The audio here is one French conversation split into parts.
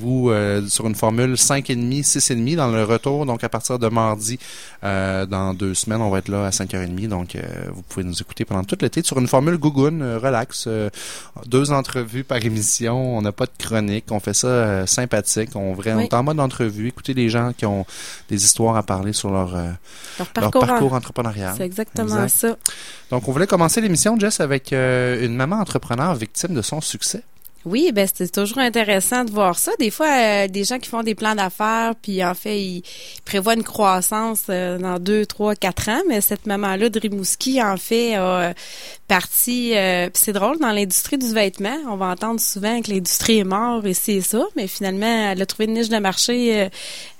vous euh, sur une formule 5,5, 6,5 dans le retour. Donc, à partir de mardi, euh, dans deux semaines, on va être là à 5h30. Donc, euh, vous pouvez nous écouter pendant tout l'été sur une formule Gougoun, relax. deux entrevues par émission. On n'a pas de chronique. On fait ça sympathique. On, vrai, on est en mode entrevue. Écoutez les gens qui ont des histoires à parler sur leur, leur parcours, entrepreneurial. C'est exactement ça. Donc, on voulait commencer l'émission, Jess, avec une maman entrepreneur victime de son succès. Oui, ben c'est toujours intéressant de voir ça. Des fois, euh, des gens qui font des plans d'affaires, puis en fait, ils prévoient une croissance euh, dans deux, trois, quatre ans. Mais cette maman-là de Rimouski, en fait, a euh, parti. c'est drôle dans l'industrie du vêtement. On va entendre souvent que l'industrie est morte et c'est ça, mais finalement, elle a trouvé une niche de marché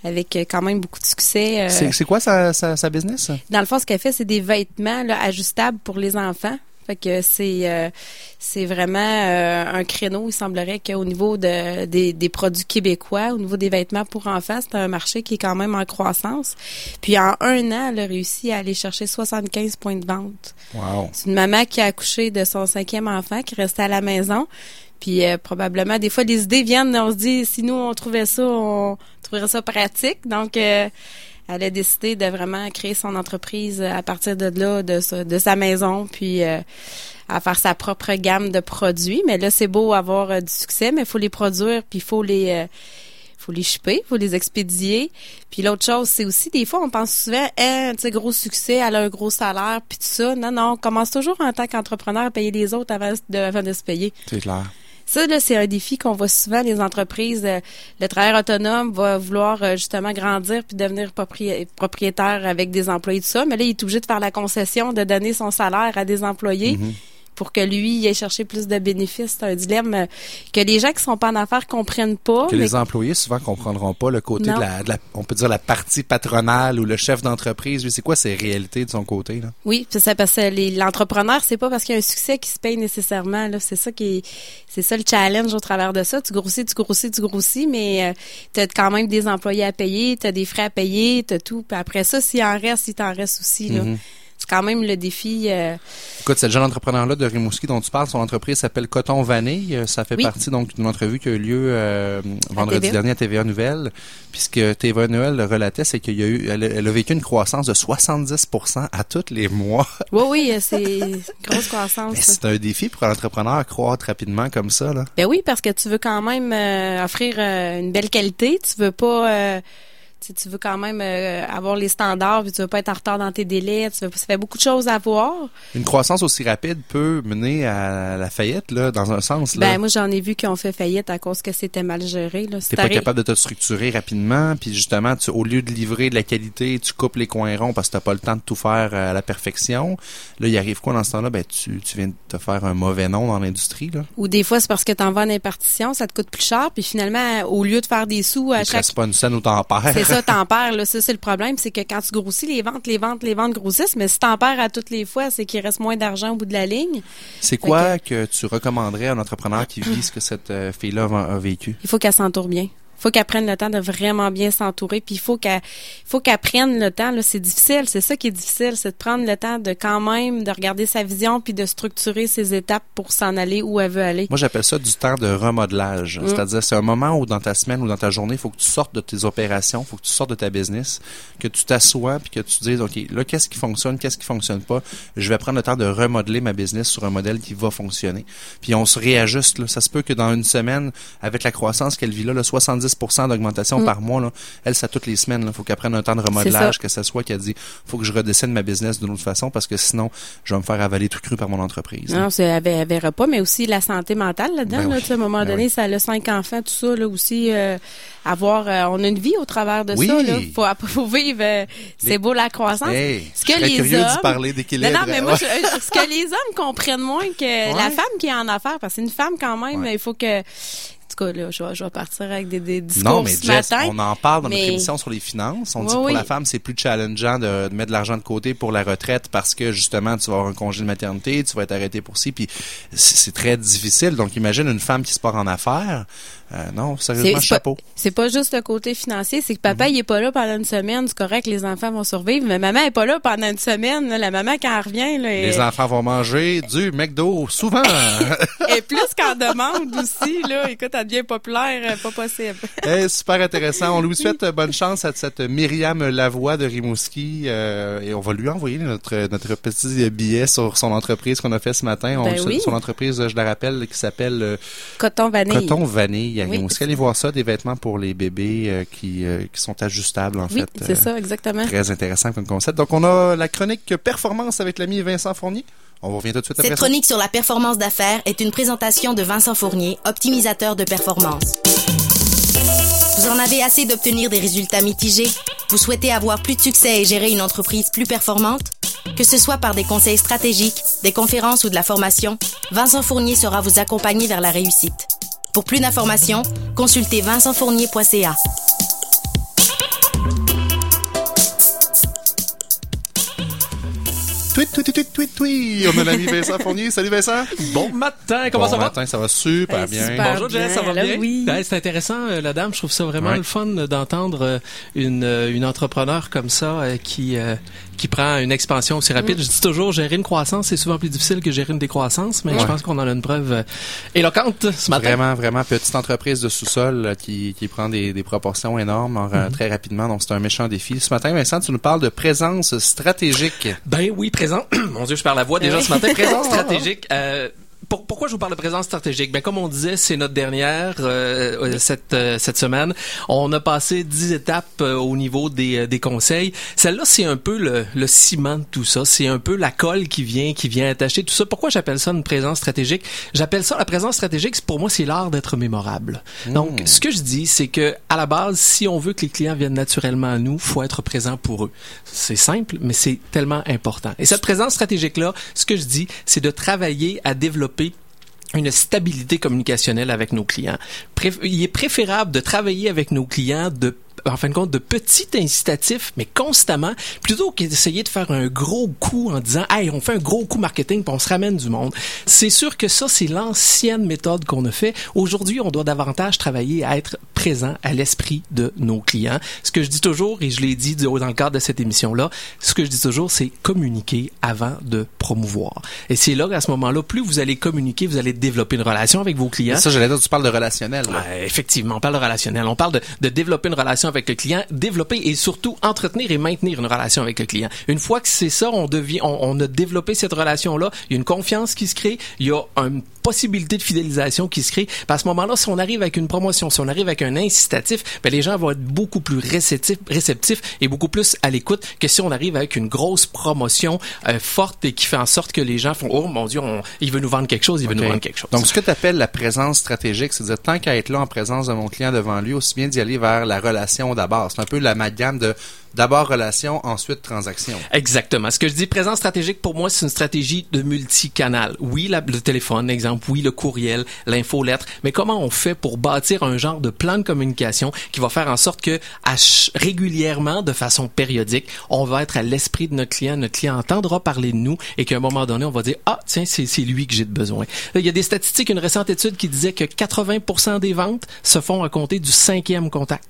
avec quand même beaucoup de succès. c'est quoi sa, sa, sa, business? Dans le fond, ce qu'elle fait, c'est des vêtements là, ajustables pour les enfants. Fait que c'est euh, c'est vraiment euh, un créneau. Il semblerait qu'au niveau de, des, des, produits québécois, au niveau des vêtements pour enfants, c'est un marché qui est quand même en croissance. Puis en un an, elle a réussi à aller chercher 75 points de vente. Wow. C'est une maman qui a accouché de son cinquième enfant, qui restait à la maison. Puis euh, probablement, des fois, les idées viennent, on se dit, si nous, on trouvait ça, on trouverait ça pratique. Donc, elle a décidé de vraiment créer son entreprise à partir de là, de, de sa maison, puis euh, à faire sa propre gamme de produits. Mais là, c'est beau avoir euh, du succès, mais il faut les produire, puis il faut les euh, faut les shipper, faut les expédier. Puis l'autre chose, c'est aussi des fois on pense souvent, hein, tu gros succès, elle a un gros salaire, puis tout ça. Non, non, on commence toujours en tant qu'entrepreneur à payer les autres avant de, avant de se payer. C'est clair. Ça, là, c'est un défi qu'on voit souvent les entreprises. Euh, le travailleur autonome va vouloir euh, justement grandir puis devenir propriétaire avec des employés de ça, mais là, il est obligé de faire la concession de donner son salaire à des employés. Mm-hmm pour que lui ait cherché plus de bénéfices. C'est un dilemme euh, que les gens qui sont pas en affaires comprennent pas. Que les employés souvent comprendront pas le côté de la, on peut dire la partie patronale ou le chef d'entreprise. C'est quoi ces réalités de son côté là? Oui, c'est ça parce que l'entrepreneur c'est pas parce qu'il y a un succès qui se paye nécessairement. Là, c'est ça qui c'est ça le challenge au travers de ça. Tu grossis, tu grossis, tu grossis, mais euh, tu as quand même des employés à payer, tu as des frais à payer, tu as tout. Puis après ça, s'il en reste, il t'en reste aussi. Là. Mm-hmm quand même le défi. Euh... Écoute, cette jeune entrepreneur-là de Rimouski dont tu parles, son entreprise s'appelle Coton Vanille. Euh, ça fait partie donc d'une entrevue qui a eu lieu euh, vendredi dernier à TVA Nouvelle. Puisque TVA Nouvelle relatait, c'est qu'il y a eu, elle, a vécu une croissance de 70% à tous les mois. Oui, oui, c'est une grosse croissance. c'est un défi pour un entrepreneur croître rapidement comme ça, là. Ben oui, parce que tu veux quand même euh, offrir une belle qualité. Tu veux pas tu veux quand même euh, avoir les standards, puis tu veux pas être en retard dans tes délais, tu veux, ça fait beaucoup de choses à voir. Une croissance aussi rapide peut mener à la faillite, là, dans un sens. Là. Ben moi j'en ai vu qui ont fait faillite à cause que c'était mal géré. Là. T'es pas capable de te structurer rapidement, puis justement, tu, au lieu de livrer de la qualité, tu coupes les coins ronds parce que t'as pas le temps de tout faire à la perfection. Là, il arrive quoi dans ce temps-là? Ben tu, tu viens de te faire un mauvais nom dans l'industrie. là. Ou des fois c'est parce que t'envoies une impartition, ça te coûte plus cher, puis finalement au lieu de faire des sous à chaque. C'est pas une scène où t'en perds ça, t'en perds. Là. Ça, c'est le problème. C'est que quand tu grossis, les ventes, les ventes, les ventes grossissent. Mais si t'en perds à toutes les fois, c'est qu'il reste moins d'argent au bout de la ligne. C'est quoi que... tu recommanderais à un entrepreneur qui vit ce que cette euh, fille-là a vécu? Il faut qu'elle s'entoure bien faut qu'elle prenne le temps de vraiment bien s'entourer, puis il faut qu'elle faut qu'elle prenne le temps là, c'est difficile, c'est ça qui est difficile, c'est de prendre le temps de quand même de regarder sa vision puis de structurer ses étapes pour s'en aller où elle veut aller. Moi, j'appelle ça du temps de remodelage. Mm. C'est-à-dire c'est un moment où dans ta semaine ou dans ta journée, il faut que tu sortes de tes opérations, il faut que tu sortes de ta business, que tu t'assoies puis que tu dises OK, là qu'est-ce qui fonctionne, qu'est-ce qui fonctionne pas? Je vais prendre le temps de remodeler ma business sur un modèle qui va fonctionner. Puis on se réajuste là. ça se peut que dans une semaine avec la croissance qu'elle vit là, le 70 d'augmentation mm. par mois. Là. Elle, ça toutes les semaines. Il faut qu'elle prenne un temps de remodelage, que ce soit qu'elle dit faut que je redessine ma business d'une autre façon parce que sinon, je vais me faire avaler tout cru par mon entreprise. Non, c'est, elle, elle verra pas, mais aussi la santé mentale là-dedans. Ben à un moment ben donné, ça a cinq enfants, tout ça, là aussi. Euh, avoir, euh, on a une vie au travers de ça. Là. Faut, faut vivre. Euh, c'est beau la croissance. ce que les curieux hommes, parler d'équilibre. Non, mais moi, ce que les hommes comprennent moins que la femme qui est en affaires, parce que c'est une femme quand même, il faut que je vais, partir avec des, discours Non, mais Jess, on en parle dans notre émission sur les finances. On dit que pour la femme, c'est plus challengeant de, mettre de l'argent de côté pour la retraite parce que justement, tu vas avoir un congé de maternité, tu vas être arrêté pour ci, puis c'est très difficile. Donc, imagine une femme qui se part en affaires. Euh, non, sérieusement, chapeau. C'est pas juste le côté financier, c'est que papa, mhm. il est pas là pendant une semaine, c'est correct, les enfants vont survivre, mais maman est pas là pendant une semaine. la maman, quand elle revient... Là, les enfants vont manger du McDo, souvent! Et plus qu'en demande aussi, là. Écoute, elle devient populaire, euh, pas possible. hey, super intéressant. On lui souhaite bonne chance à cette Myriam Lavoie de Rimouski, euh, et on va lui envoyer notre, notre petit billet sur son entreprise qu'on a fait ce matin. On, ben Son entreprise, je la rappelle, qui s'appelle... Coton Vanille. Coton Vanille oui. Allez voir ça, des vêtements pour les bébés euh, qui, euh, qui sont ajustables, en oui, fait. c'est ça, exactement. Très intéressant comme concept. Donc, on a la chronique performance avec l'ami Vincent Fournier. On revient tout de suite après Cette chronique sur la performance d'affaires est une présentation de Vincent Fournier, optimisateur de performance. Vous en avez assez d'obtenir des résultats mitigés? Vous souhaitez avoir plus de succès et gérer une entreprise plus performante? Que ce soit par des conseils stratégiques, des conférences ou de la formation, Vincent Fournier sera vous accompagner vers la réussite. Pour plus d'informations, consultez vincentfournier.ca. Tweet, tweet, tweet, tweet, tweet. On a l'ami Vincent Fournier. Salut Vincent. Bon matin, comment ça va? Bon matin, ça va super bien. Bonjour Jess, ça va bien? Oui. Ben, c'est intéressant, euh, la dame. Je trouve ça vraiment le fun d'entendre euh, une, euh, une entrepreneur comme ça qui qui prend une expansion aussi rapide. Mm. Je dis toujours, gérer une croissance, c'est souvent plus difficile que gérer une décroissance, mais je pense qu'on en a une preuve éloquente ce matin. Vraiment, vraiment petite entreprise de sous-sol qui, qui prend des, des proportions énormes mm-hmm. très rapidement. Donc, c'est un méchant défi. Ce matin, Vincent, tu nous parles de présence stratégique. Ben oui, présent. Mon Dieu, je perds la voix déjà ce matin. Présence stratégique. Euh, pourquoi je vous parle de présence stratégique? Ben comme on disait, c'est notre dernière euh, euh, cette euh, cette semaine. On a passé dix étapes au niveau des, des conseils. Celle-là, c'est un peu le, le ciment de tout ça. C'est un peu la colle qui vient qui vient attacher tout ça. Pourquoi j'appelle ça une présence stratégique? J'appelle ça la présence stratégique. Pour moi, c'est l'art d'être mémorable. Donc, hmm. ce que je dis, c'est que à la base, si on veut que les clients viennent naturellement à nous, faut être présent pour eux. C'est simple, mais c'est tellement important. Et cette présence stratégique là, ce que je dis, c'est de travailler à développer une stabilité communicationnelle avec nos clients. il est préférable de travailler avec nos clients de en fin de compte, de petits incitatifs, mais constamment, plutôt que d'essayer de faire un gros coup en disant, hey, on fait un gros coup marketing puis on se ramène du monde. C'est sûr que ça, c'est l'ancienne méthode qu'on a fait. Aujourd'hui, on doit davantage travailler à être présent à l'esprit de nos clients. Ce que je dis toujours, et je l'ai dit dans le cadre de cette émission-là, ce que je dis toujours, c'est communiquer avant de promouvoir. Et c'est là qu'à ce moment-là, plus vous allez communiquer, vous allez développer une relation avec vos clients. ça, j'allais dire, tu parles de relationnel. effectivement, on parle de relationnel. On parle de, de développer une relation avec le client, développer et surtout entretenir et maintenir une relation avec le client. Une fois que c'est ça, on devient, on, a développé cette relation-là, il y a une confiance qui se crée, il y a une possibilité de fidélisation qui se crée. à ce moment-là, si on arrive avec une promotion, si on arrive avec un incitatif, ben les gens vont être beaucoup plus réceptifs, réceptifs et beaucoup plus à l'écoute que si on arrive avec une grosse promotion euh, forte et qui fait en sorte que les gens font oh mon dieu, il veut nous vendre quelque chose, il veut nous vendre quelque chose. Donc ce que tu appelles la présence stratégique, c'est-à-dire tant qu'à être là en présence de mon client devant lui, aussi bien d'y aller vers la relation d'abord. C'est un peu l'amalgame de D'abord relation, ensuite transaction. Exactement. Ce que je dis présence stratégique pour moi, c'est une stratégie de multicanal. Oui, le téléphone, exemple, oui, le courriel, l'infolettre, mais comment on fait pour bâtir un genre de plan de communication qui va faire en sorte que régulièrement, de façon périodique, on va être à l'esprit de notre client, notre client entendra parler de nous et qu'à un moment donné, on va dire ah tiens, c'est lui que j'ai besoin. Il y a des statistiques, une récente étude qui disait que 80% des ventes se font à compter du cinquième contact.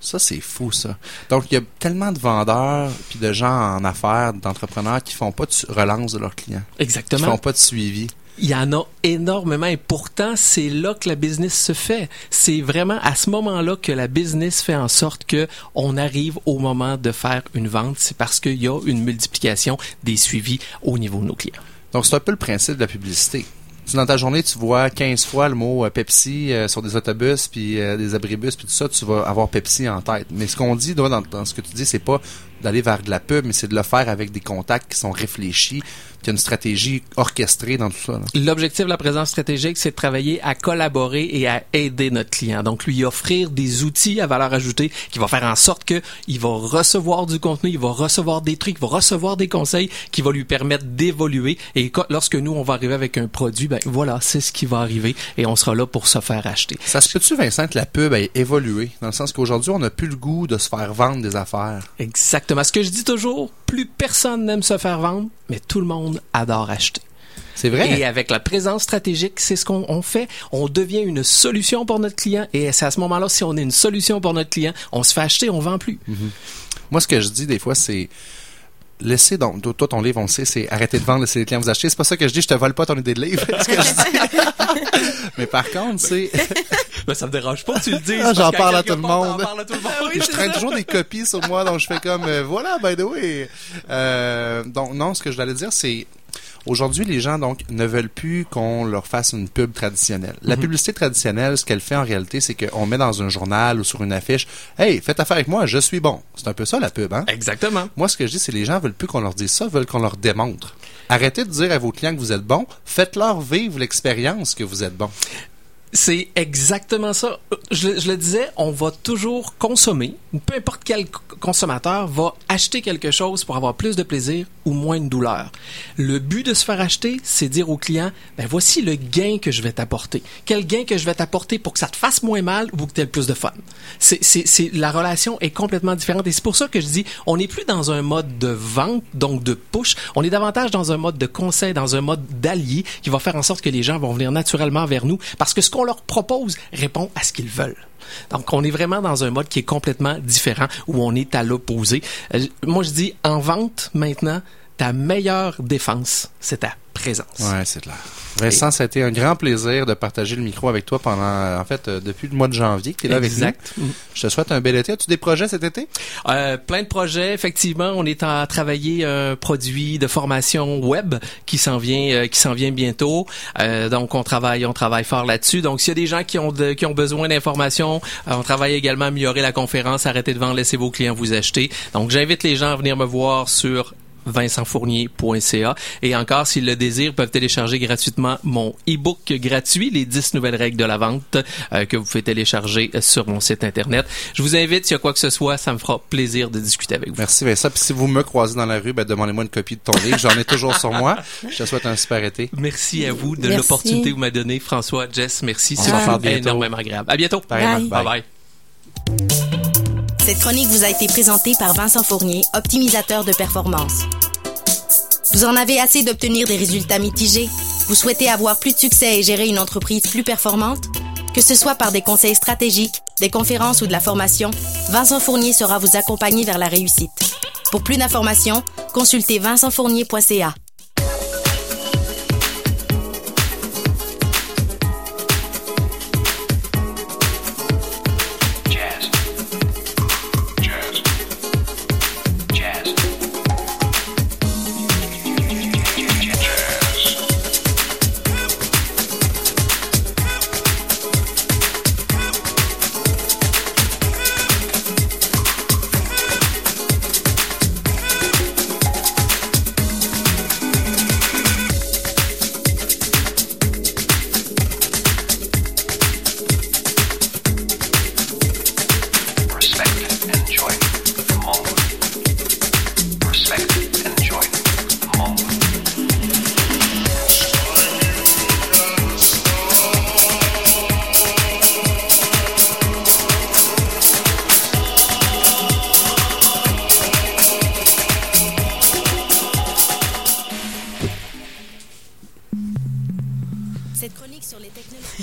Ça, c'est fou, ça. Donc, il y a tellement de vendeurs puis de gens en affaires, d'entrepreneurs qui font pas de relance de leurs clients. Exactement. Qui font pas de suivi. Il y en a énormément et pourtant, c'est là que la business se fait. C'est vraiment à ce moment-là que la business fait en sorte que on arrive au moment de faire une vente. C'est parce qu'il y a une multiplication des suivis au niveau de nos clients. Donc, c'est un peu le principe de la publicité dans ta journée, tu vois 15 fois le mot euh, Pepsi euh, sur des autobus, puis euh, des abribus, puis tout ça, tu vas avoir Pepsi en tête. Mais ce qu'on dit dans, dans, ce que tu dis, c'est pas d'aller vers de la pub, mais c'est de le faire avec des contacts qui sont réfléchis, qu'il y a une stratégie orchestrée dans tout ça. L'objectif de la présence stratégique, c'est de travailler à collaborer et à aider notre client. Donc, lui offrir des outils à valeur ajoutée qui va faire en sorte que il va recevoir du contenu, il va recevoir des trucs, il va recevoir des conseils qui vont lui permettre d'évoluer. Et lorsque nous, on va arriver avec un produit, ben voilà, c'est ce qui va arriver et on sera là pour se faire acheter. Ça se peut-tu, Vincent, que la pub ait évolué? Dans le sens qu'aujourd'hui, on n'a plus le goût de se faire vendre des affaires. Exactement. Ce que je dis toujours, plus personne n'aime se faire vendre, mais tout le monde adore acheter. C'est vrai. Et avec la présence stratégique, c'est ce qu'on on fait. On devient une solution pour notre client. Et c'est à ce moment-là, si on est une solution pour notre client, on se fait acheter, on vend plus. Moi, ce que je dis des fois, c'est laissez donc, toi, ton livre, on le sait, c'est arrêter de vendre, laisser les clients vous acheter. C'est pas ça que je dis, je te vole pas ton idée de livre. ce que je dis. Mais par contre, c'est, Ben, ça me dérange pas que tu le dises. Ah, j'en parle à tout le monde. je traîne toujours des copies sur moi, donc je fais comme, euh, voilà, by the way. Euh, donc, non, ce que je voulais dire, c'est, Aujourd'hui, les gens donc ne veulent plus qu'on leur fasse une pub traditionnelle. La publicité traditionnelle, ce qu'elle fait en réalité, c'est qu'on met dans un journal ou sur une affiche, hey, faites affaire avec moi, je suis bon. C'est un peu ça la pub, hein? Exactement. Moi, ce que je dis, c'est les gens veulent plus qu'on leur dise ça, veulent qu'on leur démontre. Arrêtez de dire à vos clients que vous êtes bon, faites-leur vivre l'expérience que vous êtes bon. C'est exactement ça. Je, le- disais, on va toujours consommer, peu importe quel consommateur va acheter quelque chose pour avoir plus de plaisir ou moins de douleur. Le but de se faire acheter, c'est dire au client, ben voici le gain que je vais t'apporter. Quel gain que je vais t'apporter pour que ça te fasse moins mal ou que tu aies plus de fun? C'est, c'est, la relation est complètement différente et c'est pour ça que je dis, on n'est plus dans un mode de vente, donc de push, on est davantage dans un mode de conseil, dans un mode d'allié qui va faire en sorte que les gens vont venir naturellement vers nous parce que ce qu'on leur propose répond à ce qu'ils veulent. Donc, on est vraiment dans un mode qui est complètement différent, où on est à l'opposé. Euh, moi, je dis, en vente, maintenant, ta meilleure défense, c'est ta présence. Ouais, c'est clair. Vincent, ça a été un grand plaisir de partager le micro avec toi pendant, euh, en fait, euh, depuis le mois de janvier que tu es là Exact. avec nous. Je te souhaite un bel été. As-tu des projets cet été? Euh, plein de projets, effectivement. On est à travailler un produit de formation web qui s'en vient, euh, qui s'en vient bientôt. Euh, donc, on travaille, on travaille fort là-dessus. Donc, s'il y a des gens qui ont de- qui ont besoin d'informations, euh, on travaille également à améliorer la conférence. Arrêtez de vendre, laissez vos clients vous acheter. Donc, j'invite les gens à venir me voir sur vincentfournier.ca. Et encore, s'ils le désirent, peuvent télécharger gratuitement mon e-book gratuit, les 10 nouvelles règles de la vente, euh, que vous pouvez télécharger sur mon site Internet. Je vous invite, s'il y a quoi que ce soit, ça me fera plaisir de discuter avec vous. Merci Vincent. Puis si vous me croisez dans la rue, ben, demandez-moi une copie de ton livre. J'en ai toujours sur moi. Je te souhaite un super été. Merci à vous de l'opportunité que vous m'avez donnée. François, Jess, merci. On C'est énormément agréable. À bientôt. Bye bye. Cette chronique vous a été présentée par Vincent Fournier, optimisateur de performance. Vous en avez assez d'obtenir des résultats mitigés? Vous souhaitez avoir plus de succès et gérer une entreprise plus performante? Que ce soit par des conseils stratégiques, des conférences ou de la formation, Vincent Fournier sera vous accompagner vers la réussite. Pour plus d'informations, consultez vincentfournier.ca.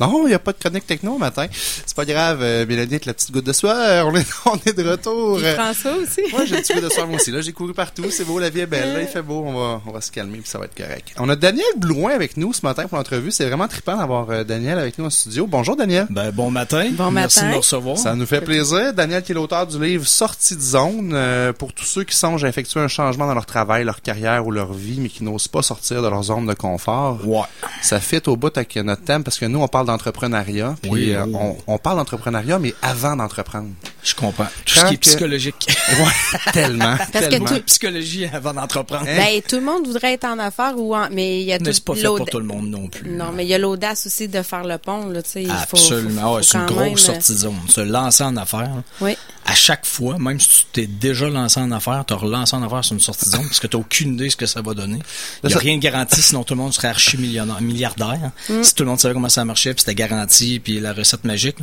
Non, il n'y a pas de chronique techno au matin. C'est pas grave, euh, Mélanie avec la petite goutte de sueur. On est, on est de retour. Il prend ça aussi. Moi, j'ai une petite goutte de sueur moi aussi. Là, j'ai couru partout. C'est beau, la vie est belle. Là, il fait beau. On va, on va se calmer puis ça va être correct. On a Daniel Blouin avec nous ce matin pour l'entrevue. C'est vraiment trippant d'avoir euh, Daniel avec nous en studio. Bonjour, Daniel. Ben, bon matin. Bon Merci matin. de nous recevoir. Ça nous fait plaisir. Daniel qui est l'auteur du livre Sortie de zone euh, pour tous ceux qui songent à effectuer un changement dans leur travail, leur carrière ou leur vie, mais qui n'osent pas sortir de leur zone de confort. Ouais. Ça fit au bout avec notre thème parce que nous, on parle d'entrepreneuriat. Puis Oui, euh, on, on parle d'entrepreneuriat, mais avant d'entreprendre. Je comprends. Tout Quand ce qui est que- psychologique. Ouais, tellement. Parce que tout- Psychologie avant d'entreprendre. Hein? Ben, tout le monde voudrait être en affaires ou en, mais il y a tout pas fait pour tout le monde non plus. Non, mais il y a l'audace aussi de faire le pont, là, tu sais. Absolument. faut- Ouais, faut c'est une grosse même, euh, sortie de zone. Se lancer en affaires, Oui. à chaque fois, même si tu t'es déjà lancé en affaires, te relancer en affaires sur une sortie de zone parce que tu n'as aucune idée de ce que ça va donner. Il n'y a rien de garanti, sinon tout le monde serait archi milliardaire. Mm. Si tout le monde savait comment ça marchait, c'était garanti, puis la recette magique.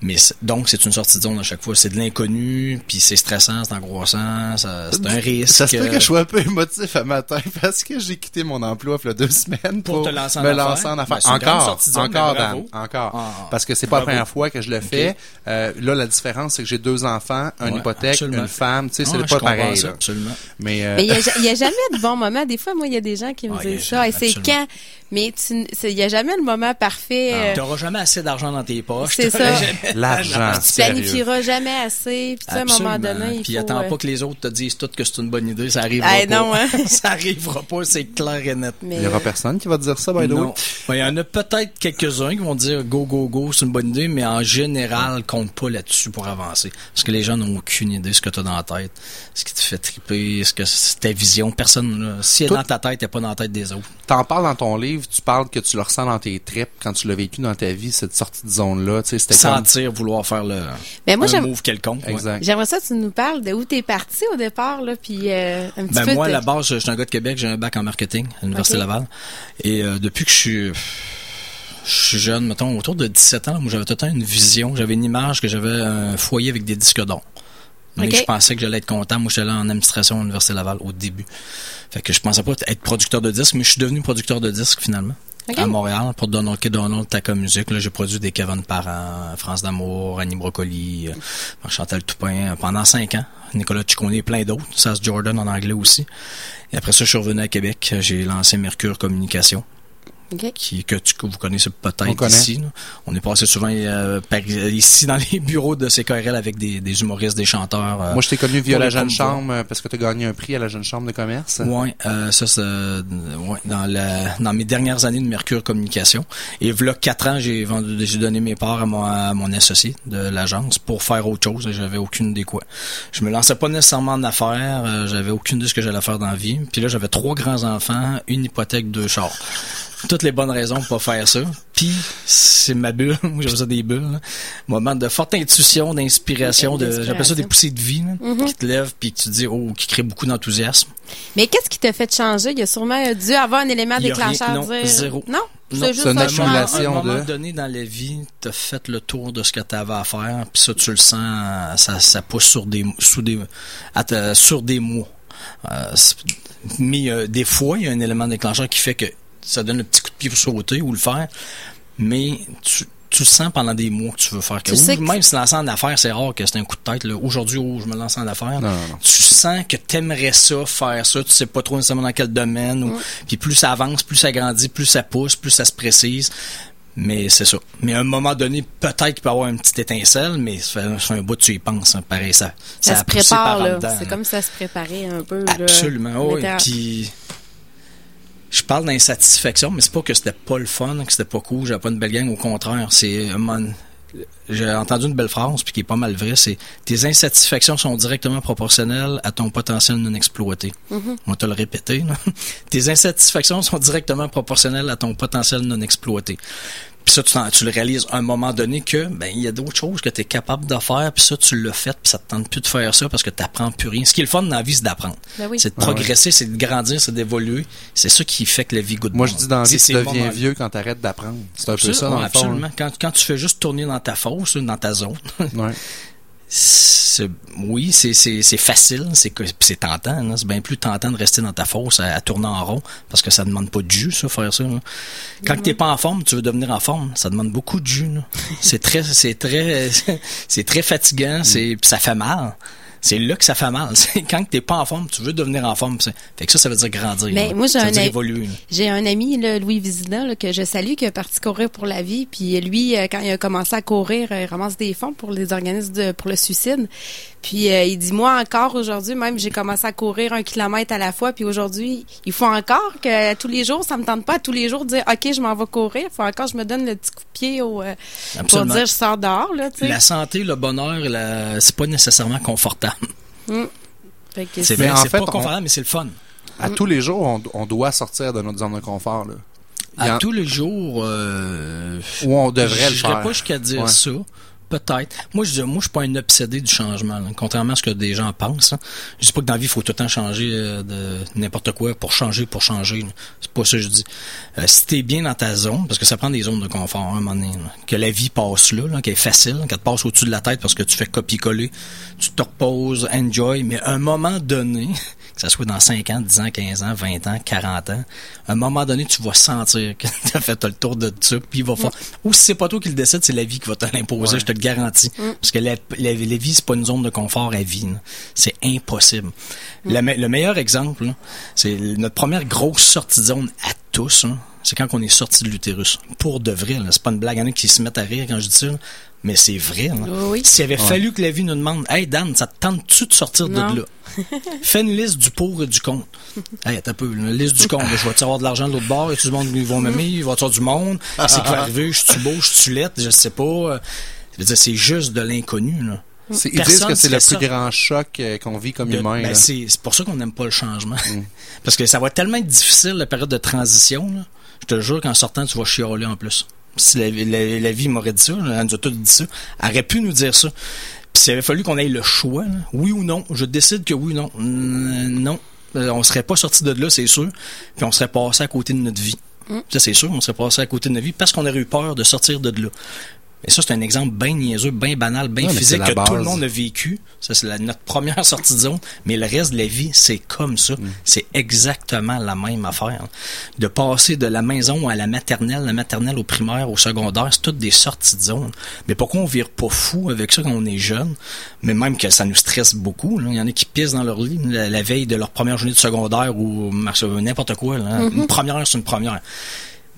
Mais donc, c'est une sortie de zone à chaque fois. C'est de l'inconnu, puis c'est stressant, c'est angoissant, c'est un risque. Ça se peut que je sois un peu émotif à matin parce que j'ai quitté mon emploi il y a deux semaines Pour pour, te lancer en me lancer en affaires. Ben, encore, sortie de zone, encore, Dan, encore. Ah, parce que c'est pas la première fois que je le fais. Euh, là, la différence, c'est que j'ai deux enfants, une Ouais, hypothèque, absolument. une femme. Tu sais, Ah, c'est pas pareil. ça, là. absolument. Mais, euh, Mais il n'y a, jamais de bon moment. Des fois, moi, il y a des gens qui me Ah, a disent ça. Et c'est quand? Mais tu- il n'y a jamais le moment parfait. euh, T'auras jamais assez d'argent dans tes poches. C'est ça. l'argent, tu sérieux. planifieras jamais assez. Puis tu sais, à un moment donné, il Puis faut... attends euh, pas que les autres te disent tout que c'est une bonne idée, ça arrivera pas. non, hein. ça arrivera pas, c'est clair et net. mais, Il y aura euh, personne qui va te dire ça, by the way. Il y en a peut-être quelques-uns qui vont dire go, go, go, c'est une bonne idée, mais en général, compte pas là-dessus pour avancer. Parce que les gens n'ont aucune idée de ce que tu as dans la tête, ce qui te fait triper, ce que c'est ta vision. Personne, là, si elle est dans ta tête, elle est pas dans la tête des autres. T'en parles dans ton livre, tu parles que tu le ressens dans tes tripes quand tu l'as vécu dans ta vie, cette sortie de zone-là. Tu sais, c'était comme... Sentir vouloir faire le, Mais moi, un j'aime- move quelconque. Exact. J'aimerais ça que tu nous parles de où t'es parti au départ, là, puis euh, un petit Ben peu... moi, à la base, je suis un gars de Québec, j'ai un bac en marketing à l'Université. Laval. Et euh, depuis que je suis je suis jeune, mettons, autour de 17 ans, moi j'avais tout le temps une vision, j'avais une image que j'avais un foyer avec des disques d'or. Ok. Je pensais que j'allais être content. Moi, j'étais là en administration à l'Université Laval au début. Fait que je pensais pas être producteur de disques, mais je suis devenu producteur de disques finalement. À Montréal, pour Donald K. Donald, Taca Music. Là, j'ai produit des Kevin Parent, France d'Amour, Annie Brocoli, euh, Chantal Toupin, euh, pendant cinq ans. Nicolas Ciccone et plein d'autres. Sass Jordan en anglais aussi. Et après ça, je suis revenu à Québec. J'ai lancé Mercure Communication Ok. qui que, tu, que vous connaissez On peut-être connaît. ici. là. On est passé souvent euh, par- ici dans les bureaux de CKRL avec des, des humoristes, des chanteurs. euh, Moi, je t'ai connu via la Jeune. Chambre euh, parce que tu as gagné un prix à la Jeune Chambre de commerce. Ouais, euh, ça c'est euh, ouais, dans la dans mes dernières années de Mercure Communication. Et voilà quatre ans, j'ai vendu j'ai donné mes parts à mon, à mon associé de l'agence pour faire autre chose. et J'avais aucune idée quoi. Je me lançais pas nécessairement en affaires, euh, j'avais aucune idée de ce que j'allais faire dans la vie. Puis là, j'avais trois grands enfants, une hypothèque, deux chars. Toutes les bonnes raisons pour pas faire ça. Puis c'est ma bulle, moi j'appelle ça des bulles. là. Moment de forte intuition, d'inspiration, de j'appelle ça des poussées de vie là, qui te lèvent puis que tu te dis oh qui crée beaucoup d'enthousiasme. Mais qu'est-ce qui t'a fait changer? Il y a sûrement dû avoir un élément déclencheur. rien- non, dire... zéro. Non? C'est juste une un accumulation. à un moment de- donné dans la vie, t'as fait le tour de ce que t'avais à faire, puis ça tu le sens, ça, ça pousse sur des, sous des, à ta- sur des mois. Euh, c'est- mais euh, des fois, il y a un élément déclencheur qui fait que ça donne le petit coup de pied pour sauter ou le faire, mais tu, tu le sens pendant des mois que tu veux faire. Que, Tu sais ou que- même se lancer en affaires, c'est rare que c'est un coup de tête. là. Aujourd'hui, oh, je me lance en affaires. Non, non, non. Tu sens que t'aimerais ça, faire ça, tu sais pas trop nécessairement dans quel domaine. Ou, Puis plus ça avance, plus ça grandit, plus ça pousse, plus ça se précise. Mais c'est ça. Mais à un moment donné, peut-être qu'il peut y avoir une petite étincelle, mais ça fait, ça fait un bout tu y penses. hein. pareil, ça, Ça, se prépare, là. C'est là. comme si ça se préparait un peu. là. Absolument, On oui. Puis je parle d'insatisfaction, mais c'est pas que c'était pas le fun, que c'était pas cool, j'avais pas une belle gang, au contraire. C'est moment- j'ai entendu une belle phrase, puis qui est pas mal vraie, c'est tes insatisfactions sont directement proportionnelles à ton potentiel non exploité. Mm-hmm. On va te le répéter. tes insatisfactions sont directement proportionnelles à ton potentiel non exploité. Puis ça, tu, t'en- tu le réalises à un moment donné que ben il y a d'autres choses que tu es capable de faire, puis ça, tu l'as fait, puis ça te tente plus de faire ça parce que tu n'apprends plus rien. Ce qui est le fun dans la vie, c'est d'apprendre. Ben oui. C'est de progresser, c'est de grandir, c'est d'évoluer. C'est ça qui fait que la vie goûte Moi, bon. je dis dans la vie, C'est tu deviens vieux quand t'arrêtes d'apprendre. C'est un peu Ça, ça, dans ouais, le fond. absolument. Quand, quand tu fais juste tourner dans ta fosse, dans ta zone. Ouais. oui, c'est facile, c'est tentant. C'est bien plus tentant de rester dans ta fosse à, tourner en rond parce que ça demande pas de jus, ça, faire ça. Quand t'es pas en forme, tu veux devenir en forme, ça demande beaucoup de jus. C'est très, c'est très, c'est très fatigant, c'est ça fait mal. C'est là que ça fait mal. C'est quand t'es pas en forme, tu veux devenir en forme. Fait que ça, ça veut dire grandir. Mais là. moi, j'ai ça un ami- évoluer. là. J'ai un ami, là, Louis Vizina, là, que je salue, qui est parti courir pour la vie. Puis lui, euh, quand il a commencé à courir, euh, il ramasse des fonds pour les organismes de, pour le suicide. Puis euh, il dit, moi encore aujourd'hui, même j'ai commencé à courir un kilomètre à la fois. Puis aujourd'hui, il faut encore que tous les jours, ça me tente pas à tous les jours de dire, OK, je m'en vais courir. Il faut encore que je me donne le petit coup de pied au, euh, pour dire, je sors dehors. Là, tu sais. La santé, le bonheur, la... c'est pas nécessairement confortable. Fait que C'est en fait, pas on- confortable, mais c'est le fun. À tous les jours, on, on doit sortir de notre zone de confort. Là. À en- tous les jours, euh, Ou on devrait le je dirais faire. pas jusqu'à dire Ouais. ça, Peut-être. Moi, je dis, moi, je suis pas un obsédé du changement, là, contrairement à ce que des gens pensent. hein. Je dis pas que dans la vie, il faut tout le temps changer euh, de n'importe quoi pour changer, pour changer. C'est pas ça que je dis. Euh, si t'es bien dans ta zone, parce que ça prend des zones de confort hein, à un moment donné, là. que la vie passe là, là qu'elle est facile, qu'elle te passe au-dessus de la tête parce que tu fais copier-coller, tu te reposes, enjoy, mais à un moment donné, que ça soit dans 5 ans, 10 ans, 15 ans, 20 ans, 40 ans, à un moment donné, tu vas sentir que t'as fait le tour de ça, puis il va faire... Ou si c'est pas toi qui le décide, c'est la vie qui va te l'imposer, je te le garantis. Parce que la, la, la vie, c'est pas une zone de confort à vie. C'est impossible. Le, me- le meilleur exemple, c'est notre première grosse sortie de zone à tous, c'est quand on est sorti de l'utérus. Pour de vrai, c'est pas une blague. Il y en a qui se mettent à rire quand je dis ça. Mais c'est vrai. Oui, oui. S'il avait fallu que la vie nous demande Hey Dan, ça te tente-tu de sortir Non. de là? Fais une liste du pour et du contre. Hey, attends un peu, une liste du contre. Je vais-tu avoir de l'argent de l'autre bord? Y a-tu du monde qui vont m'aimer? Y va-tu avoir du monde? Qu'est-ce qui va arriver? Je suis beau, je suis laite, je sais pas. C'est juste de l'inconnu. là. C'est- Ils disent que c'est le plus ça. grand choc euh, qu'on vit comme De- humain. ben, c'est c'est pour ça qu'on n'aime pas le changement. Parce que ça va tellement être difficile, la période de transition. là. Je te jure qu'en sortant, tu vas chialer en plus. Si la, la- la vie m'aurait dit ça, elle nous a tout dit ça, elle aurait pu nous dire ça. Puis s'il avait fallu qu'on ait le choix, là, oui ou non, je décide que oui ou non. Mm, non. Euh, On serait pas sorti de là, c'est sûr. Puis on serait passé à côté de notre vie. Ça, c'est sûr, on serait passé à côté de notre vie parce qu'on aurait eu peur de sortir de là. Et ça, c'est un exemple bien niaiseux, bien banal, bien physique que tout le monde a vécu. Ça, c'est la- notre première sortie de zone. Mais le reste de la vie, c'est comme ça. Mm. C'est exactement la même affaire. De passer de la maison à la maternelle, la maternelle au primaire, au secondaire, c'est toutes des sorties de zone. Mais pourquoi on vire pas fou avec ça quand on est jeune? Mais même que ça nous stresse beaucoup. là. Il y en a qui pissent dans leur lit la, la veille de leur première journée de secondaire ou n'importe quoi. là. Une première, c'est une première.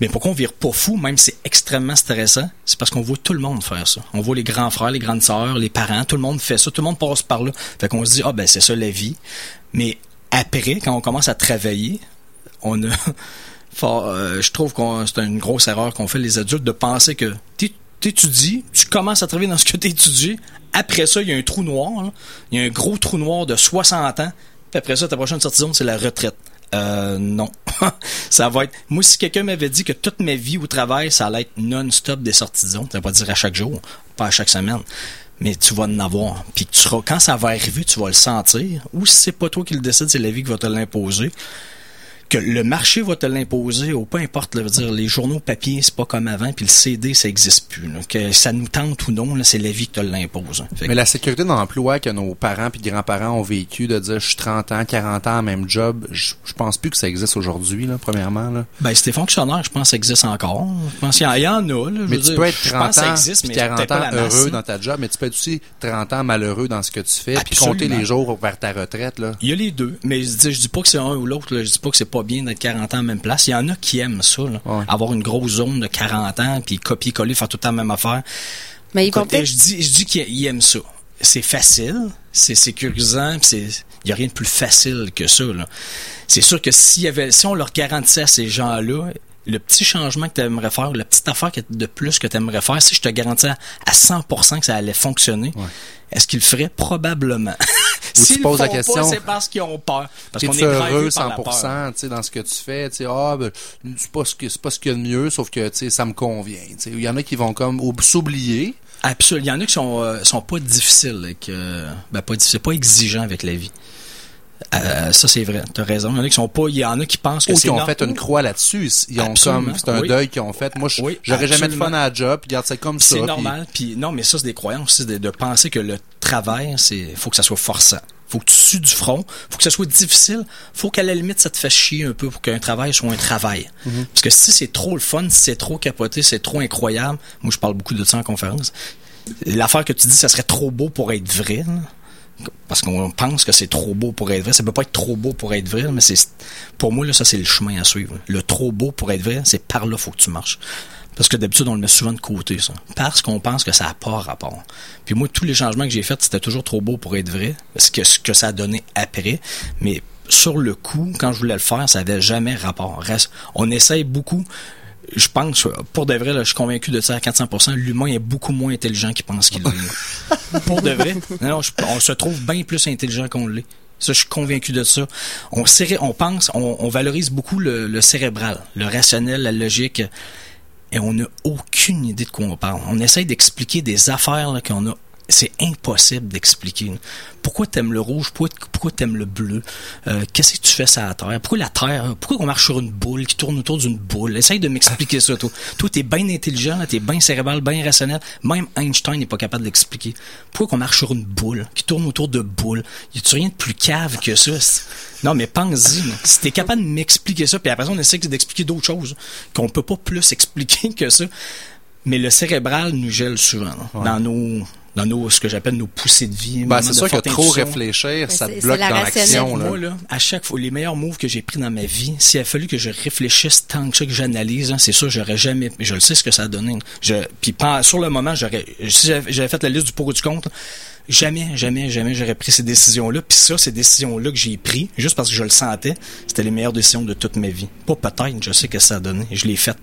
Mais pourquoi on vire pas fou, même si c'est extrêmement stressant? C'est parce qu'on voit tout le monde faire ça. On voit les grands frères, les grandes sœurs, les parents, tout le monde fait ça, tout le monde passe par là. Fait qu'on se dit, ah ben c'est ça la vie. Mais après, quand on commence à travailler, on a... Euh, je trouve que c'est une grosse erreur qu'on fait les adultes de penser que t'é- t'étudies, tu commences à travailler dans ce que t'étudies, après ça, il y a un trou noir, il y a un gros trou noir de 60 ans, puis après ça, ta prochaine sortie c'est la retraite. Euh, non. ça va être. Moi, si quelqu'un m'avait dit que toute ma vie au travail, ça allait être non-stop des sorties de zone, ça veut pas dire à chaque jour, pas à chaque semaine. Mais tu vas en avoir. Puis tu seras, quand ça va arriver, tu vas le sentir. Ou si c'est pas toi qui le décide, c'est la vie qui va te l'imposer. Que le marché va te l'imposer, ou peu importe, là, dire, les journaux papier, c'est pas comme avant, puis le CD, ça existe plus. là. Que ça nous tente ou non, c'est la vie qui te l'impose. Que- Mais la sécurité d'emploi que nos parents puis grands-parents ont vécu, de dire je suis 30 ans, 40 ans, même job, je, pense plus que ça existe aujourd'hui, là, premièrement. Là. Ben, c'était fonctionnaire, je pense que ça existe encore. Je pense qu'il y en- il y en a, là. Mais tu dire, peux être je 30 pense que ça ans existe, puis mais 40 peut-être pas ans heureux dans ta job, mais tu peux être aussi 30 ans malheureux dans ce que tu fais, puis compter les jours vers ta retraite. Là. Il y a les deux, mais je dis, je dis pas que c'est un ou l'autre. Je dis pas que c'est pas bien d'être 40 ans à la même place. Il y en a qui aiment ça, là. Ouais. avoir une grosse zone de 40 ans, puis copier-coller, faire tout le temps la même affaire. Mais ils vont peut-être je dis, je dis qu'ils aiment ça. C'est facile, c'est sécurisant, puis c'est, il y a rien de plus facile que ça. Là. C'est sûr que s'il y avait, si on leur garantissait à ces gens-là, le petit changement que tu aimerais faire, la petite affaire que- de plus que tu aimerais faire, si je te garantis à, à 100% que ça allait fonctionner, est-ce qu'ils le feraient? Probablement. tu S'ils le poses la question, c'est parce qu'ils ont peur. Parce qu'on est heureux par la peur. 100% tu sais, dans ce que tu fais? tu sais, Ah, ben, c'est pas ce que c'est pas ce qu'il y a de mieux, sauf que tu sais, ça me convient. tu sais. Il y en a qui vont comme ou- s'oublier. Absolument. Il y en a qui sont, euh, sont pas difficiles, euh, ben pas difficiles, pas exigeants avec la vie. Euh, ça c'est vrai, t'as raison. Il y en a qui sont pas, il y en a qui pensent que Ou c'est qui ont fait une croix là-dessus. Ils ont Absolument, comme, c'est un oui. deuil qu'ils ont fait. Moi, Oui, j'aurais jamais de fun à la job, puis garde ça comme ça. C'est normal. Puis non, mais ça c'est des croyances aussi de, de penser que le travail, c'est, faut que ça soit forçant. Faut que tu sues du front. Faut que ça soit difficile. Faut qu'à la limite ça te fasse chier un peu pour qu'un travail soit un travail. Mm-hmm. Parce que si c'est trop le fun, si c'est trop capoté, c'est trop incroyable. Moi je parle beaucoup de ça en conférence. L'affaire que tu dis, ça serait trop beau pour être vrai. là. Parce qu'on pense que c'est trop beau pour être vrai. Ça peut pas être trop beau pour être vrai, mais c'est pour moi là, ça c'est le chemin à suivre. Le trop beau pour être vrai, c'est par là faut que tu marches. Parce que d'habitude, on le met souvent de côté, ça. Parce qu'on pense que ça n'a pas rapport. Puis moi, tous les changements que j'ai faits, c'était toujours trop beau pour être vrai. Ce que, ce que ça a donné après. Mais sur le coup, quand je voulais le faire, ça avait jamais rapport. On essaye beaucoup. Je pense, pour de vrai, là, je suis convaincu de ça à 400%, l'humain est beaucoup moins intelligent qu'il pense qu'il l'est. pour de vrai. Non, non, je- on se trouve bien plus intelligent qu'on l'est. Ça, je suis convaincu de ça. On, on pense, on, on valorise beaucoup le, le cérébral, le rationnel, la logique. et on n'a aucune idée de quoi on parle. On essaye d'expliquer des affaires qu'on a c'est impossible d'expliquer. Pourquoi t'aimes le rouge? Pourquoi, pourquoi t'aimes le bleu? Euh, Qu'est-ce que tu fais sur la Terre? Pourquoi la Terre? Pourquoi on marche sur une boule qui tourne autour d'une boule? Essaye de m'expliquer ça, toi. Toi, t'es bien intelligent, t'es bien cérébral, bien rationnel. Même Einstein n'est pas capable d'expliquer. Pourquoi on marche sur une boule qui tourne autour de boules? Y a-tu rien de plus cave que ça? Non, mais pense-y. Si t'es capable de m'expliquer ça, puis après on essaie d'expliquer d'autres choses qu'on peut pas plus expliquer que ça. Mais le cérébral nous gèle souvent dans nos dans nos ce que j'appelle nos poussées de vie. Ben, c'est sûr que trop réfléchir, ça te bloque dans l'action. Moi, là, à chaque fois, les meilleurs moves que j'ai pris dans ma vie, s'il a fallu que je réfléchisse tant que ça, que j'analyse, hein, c'est sûr, j'aurais jamais, je le sais ce que ça a donné. Je, puis sur le moment, j'aurais, si j'avais j'avais fait la liste du pour ou du contre, jamais, jamais, jamais j'aurais pris ces décisions-là. Puis ça, ces décisions-là que j'ai prises, juste parce que je le sentais, c'était les meilleures décisions de toute ma vie. Pas peut-être, je sais que ça a donné, je l'ai fait.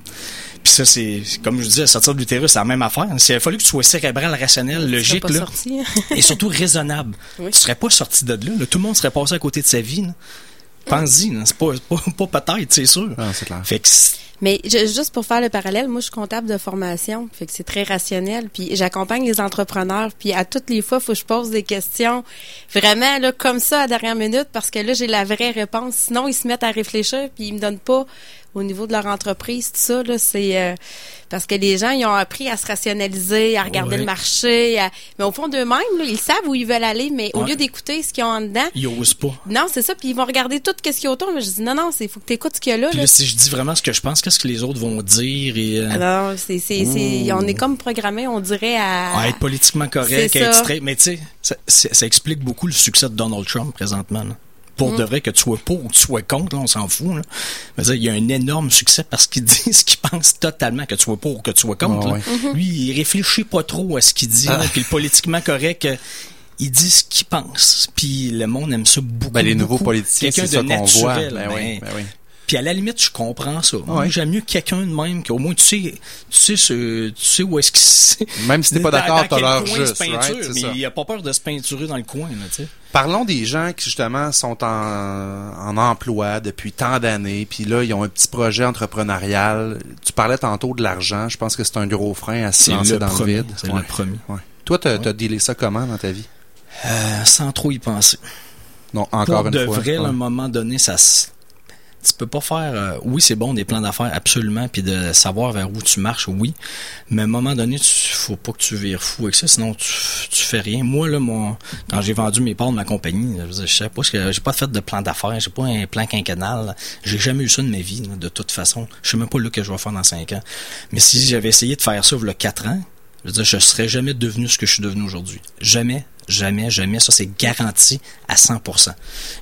Puis ça, c'est, comme je disais, sortir de l'utérus, c'est la même affaire. S'il a fallu que tu sois cérébral, rationnel, serais logique, pas là, sorti. et surtout raisonnable. Oui. Tu serais pas sorti de là, là. Tout le monde serait passé à côté de sa vie. là. Pense-y, c'est pas, pas, pas peut-être, c'est sûr. Ah, c'est clair. Fait que Mais je- juste pour faire le parallèle, moi je suis comptable de formation, fait que c'est très rationnel. Puis j'accompagne les entrepreneurs, puis à toutes les fois, faut que je pose des questions vraiment là comme ça à dernière minute parce que là j'ai la vraie réponse. Sinon ils se mettent à réfléchir puis ils me donnent pas au niveau de leur entreprise tout ça là c'est euh, parce que les gens ils ont appris à se rationaliser, à regarder Ouais. le marché, à- mais au fond d'eux-mêmes ils savent où ils veulent aller, mais au lieu d'écouter ce qu'ils ont en dedans, ils osent pas. non c'est ça, puis ils vont regarder tout ce qu'il y a autour. Mais je dis non non, c'est faut que tu écoutes ce qu'il y a là. Là. là, si je dis vraiment ce que je pense, qu'est-ce que les autres vont dire et euh, Ah non, c'est, c'est, c'est, on est comme programmé, on dirait à. à être politiquement correct, à être straight. Mais tu sais, ça, explique beaucoup le succès de Donald Trump présentement. là. Pour Mm. de vrai, que tu sois pour ou que tu sois contre, là, on s'en fout. Là. Mais il y a un énorme succès parce qu'il dit ce qu'il pense totalement, que tu sois pour ou que tu sois contre. Ah. Lui, il réfléchit pas trop à ce qu'il dit. là, puis le politiquement correct, euh, il dit ce qu'il pense. Puis le monde aime ça beaucoup. Ben, les nouveaux beaucoup. politiciens, Quelqu'un c'est ça de qu'on voit. naturel. Ben oui, ben, ben oui. Puis à la limite, je comprends ça. Moi, Ouais. j'aime mieux quelqu'un de même qu'au moins tu sais, tu sais, ce, tu sais où est-ce qu'il Même si t'es pas d'accord, t'as l'heure juste, peinture, right? Mais ça. il a pas peur de se peinturer dans le coin, là, tu sais. Parlons des gens qui justement sont en, en emploi depuis tant d'années, puis là ils ont un petit projet entrepreneurial. Tu parlais tantôt de l'argent, je pense que c'est un gros frein à se lancer dans premier, le vide. c'est Ouais. le premier. Ouais. Toi, t'as as dealé ça comment dans ta vie? Euh, sans trop y penser. Non, encore Pour une de fois. vrai, là, à un moment donné, ça se- tu peux pas faire euh, oui c'est bon des plans d'affaires absolument puis de savoir vers où tu marches oui. Mais à un moment donné tu faut pas que tu vires fou avec ça sinon tu, fais rien. Moi là mon quand j'ai vendu mes parts de ma compagnie je, sais pas ce que j'ai pas fait de plan d'affaires j'ai pas un plan quinquennal. J'ai jamais eu ça de ma vie de toute façon. Je sais même pas là que je vais faire dans cinq ans. Mais si j'avais essayé de faire ça il y a quatre ans je je serais jamais devenu ce que je suis devenu aujourd'hui. Jamais, jamais, jamais. Ça, c'est garanti à 100%.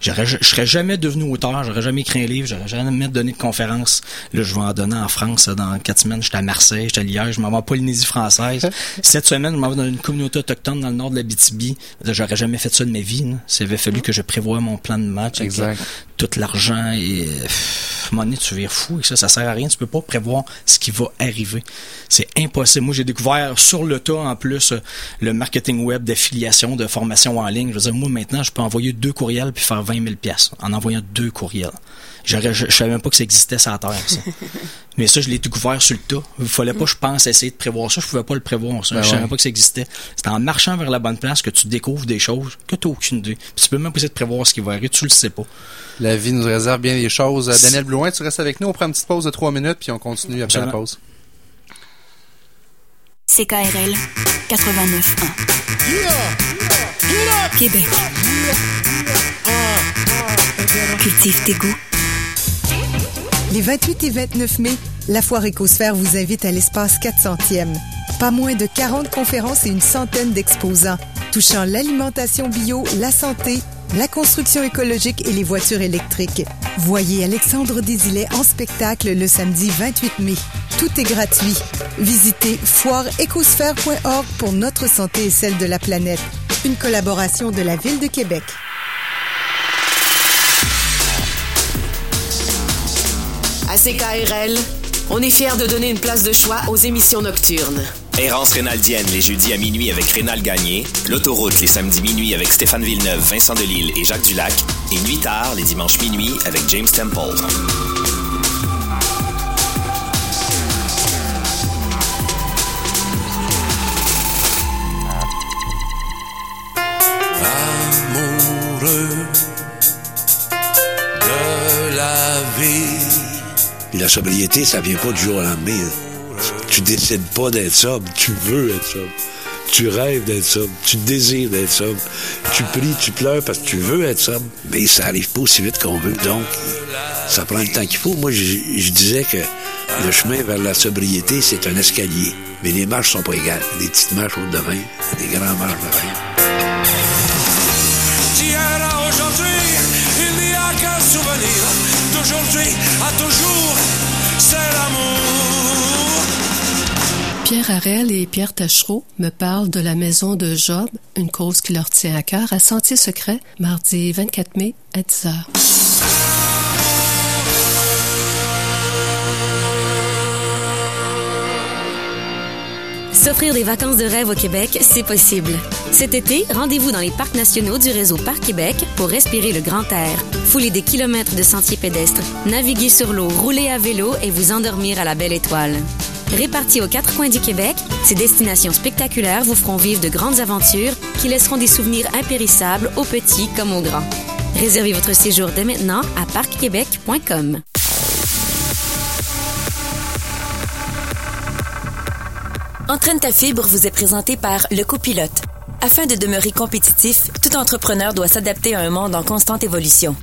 J'aurais, je serais jamais devenu auteur, j'aurais jamais écrit un livre, j'aurais jamais donné de conférence. Là, je vais en donner en France dans quatre semaines. J'étais à Marseille, j'étais à Liège, je m'en vais en Polynésie française. Cette semaine, je m'en vais dans une communauté autochtone dans le nord de la BTB. J'aurais jamais fait ça de ma vie. Ça avait fallu que je prévoie mon plan de match. avec Exact. tout l'argent et pff, à un moment donné, tu vires fou avec ça, ça sert à rien, tu peux pas prévoir ce qui va arriver. C'est impossible. Moi, j'ai découvert sur le tas, en plus, euh, le marketing web d'affiliation, de formation en ligne. Je veux dire, moi, maintenant, je peux envoyer deux courriels puis faire 20 000 pièces en envoyant deux courriels. Je, je savais même pas que ça existait sur la Terre, ça. Mais ça, je l'ai découvert sur le tas. Il fallait pas, je pense, essayer de prévoir ça. Je pouvais pas le prévoir, ça. Ben je savais ouais. pas que ça existait. C'est en marchant vers la bonne place que tu découvres des choses que tu aucune idée. Puis tu peux même pas essayer de prévoir ce qui va arriver. Tu le sais pas. La vie nous réserve bien des choses. Euh, Daniel Blouin, tu restes avec nous. On prend une petite pause de trois minutes, puis on continue après la pause. CKRL 89.1 Québec Cultive tes goûts. Les 28 et 29 mai, la Foire Écosphère vous invite à l'espace 400e. Pas moins de 40 conférences et une centaine d'exposants touchant l'alimentation bio, la santé, la construction écologique et les voitures électriques. Voyez Alexandre Désilet en spectacle le samedi 28 mai. Tout est gratuit. Visitez foireécosphère.org pour notre santé et celle de la planète. Une collaboration de la Ville de Québec. À CKRL, on est fiers de donner une place de choix aux émissions nocturnes. Errance rénaldienne les jeudis à minuit avec Rénal Gagné, l'autoroute les samedis minuit avec Stéphane Villeneuve, Vincent Delille et Jacques Dulac, et nuit tard les dimanches minuit avec James Temple. La sobriété, ça vient pas du jour au lendemain. Tu décides pas d'être sobre, tu veux être sobre. Tu rêves d'être sobre, tu désires d'être sobre. Tu pries, tu pleures parce que tu veux être sobre, mais ça arrive pas aussi vite qu'on veut. Donc, ça prend le temps qu'il faut. Moi, je, disais que le chemin vers la sobriété, c'est un escalier. Mais les marches sont pas égales. Des petites marches hautes de vin, des grandes marches de vin. D'hier à aujourd'hui, il n'y a qu'un souvenir. D'aujourd'hui à toujours, c'est l'amour. Pierre Harel et Pierre Tachereau me parlent de la maison de Job, une cause qui leur tient à cœur, à Sentier Secret, mardi 24 mai à 10h. S'offrir des vacances de rêve au Québec, c'est possible. Cet été, rendez-vous dans les parcs nationaux du réseau Parc Québec pour respirer le grand air, fouler des kilomètres de sentiers pédestres, naviguer sur l'eau, rouler à vélo et vous endormir à la belle étoile. Répartis aux quatre coins du Québec, ces destinations spectaculaires vous feront vivre de grandes aventures qui laisseront des souvenirs impérissables aux petits comme aux grands. Réservez votre séjour dès maintenant à parcquebec.com. Entraîne ta fibre vous est présenté par Le Copilote. Afin de demeurer compétitif, tout entrepreneur doit s'adapter à un monde en constante évolution.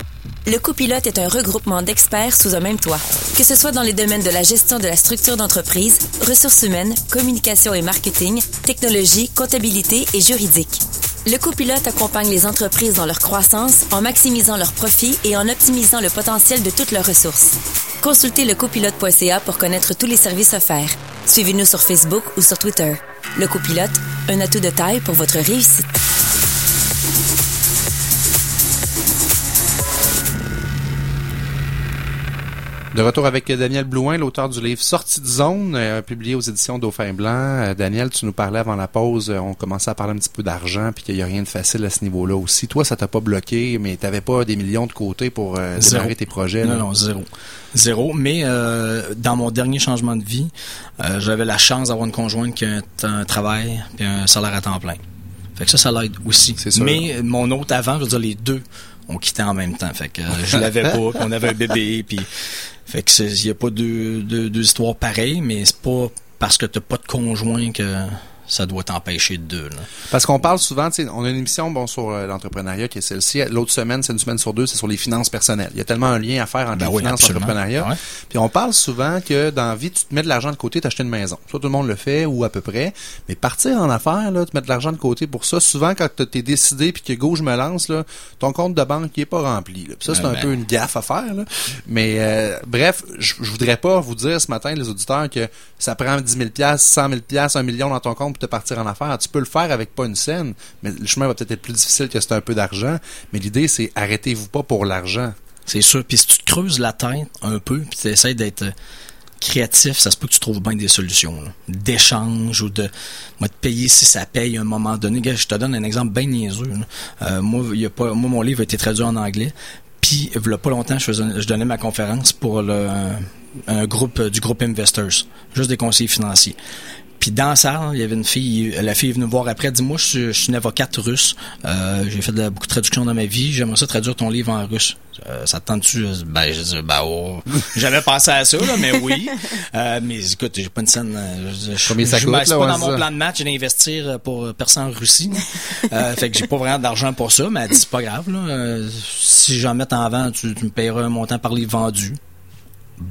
Le Copilote est un regroupement d'experts sous un même toit. Que ce soit dans les domaines de la gestion de la structure d'entreprise, ressources humaines, communication et marketing, technologie, comptabilité et juridique. Le copilote accompagne les entreprises dans leur croissance en maximisant leurs profits et en optimisant le potentiel de toutes leurs ressources. Consultez lecopilote.ca pour connaître tous les services offerts. Suivez-nous sur Facebook ou sur Twitter. Le copilote, un atout de taille pour votre réussite. De retour avec Daniel Blouin, l'auteur du livre Sortie de zone, euh, publié aux éditions Dauphin Blanc. Euh, Daniel, tu nous parlais avant la pause, euh, on commençait à parler un petit peu d'argent, puis qu'il n'y a rien de facile à ce niveau-là aussi. Toi, ça t'a pas bloqué, mais t'avais pas des millions de côté pour démarrer tes projets. Non, là? non, zéro. Zéro. Mais dans mon dernier changement de vie, j'avais la chance d'avoir une conjointe qui a un, un travail et un salaire à temps plein. Fait que ça, ça l'aide aussi. sûr. Mais mon autre avant, je veux dire, les deux ont quitté en même temps. Fait que euh, je l'avais pas, puis on avait un bébé, puis fait que il y a pas deux, deux, deux histoires pareilles, mais c'est pas parce que t'as pas de conjoint que ça doit t'empêcher de deux. Là. Parce qu'on parle souvent, tu sais, on a une émission bon sur euh, l'entrepreneuriat qui est celle-ci. L'autre semaine, c'est une semaine sur deux, c'est sur les finances personnelles. Il y a tellement un lien à faire entre Ben les oui, finances et l'entrepreneuriat. Ouais. Puis on parle souvent que dans la vie, tu te mets de l'argent de côté, t'achètes une maison. Soit tout le monde le fait ou à peu près. Mais partir en affaires, là, tu mets de l'argent de côté pour ça. Souvent, quand t'es décidé puis que go, je me lance, là, ton compte de banque il est pas rempli. là. Puis ça, c'est un ben. peu une gaffe à faire. là. Mais euh, bref, je voudrais pas vous dire ce matin, les auditeurs, que ça prend 10 000 100 000 1 million dans ton compte te partir en affaires. Tu peux le faire avec pas une scène, mais le chemin va peut-être être plus difficile que c'est un peu d'argent. Mais l'idée, c'est arrêtez-vous pas pour l'argent. C'est sûr. Puis si tu te creuses la tête un peu, puis tu essaies d'être euh, créatif, ça se peut que tu trouves bien des solutions. D'échange ou de moi te payer si ça paye à un moment donné. Je te donne un exemple bien niaiseux. Euh, moi, y a pas, moi, mon livre a été traduit en anglais. Puis, il y a pas longtemps, je, faisais, je donnais ma conférence pour le, un groupe euh, du groupe Investors, juste des conseillers financiers. Puis dans la salle, il y avait une fille, la fille est venue me voir après, dit moi je suis, je suis une avocate russe, euh, j'ai fait de beaucoup de traductions dans ma vie, j'aimerais ça traduire ton livre en russe. Euh, ça te tente-tu? Ben, je dis, ben, oh. J'avais pensé à ça, là, mais oui. Euh, mais écoute, j'ai pas une scène. euh, Je, je, Combien ça je- coûte, c'est là, pas dans mon ça? plan de match d'investir euh, pour percer en Russie. Euh, fait que j'ai pas vraiment d'argent pour ça, mais elle dit, c'est pas grave, là. Euh, si j'en mets en vente, tu, tu me payeras un montant par livre vendu.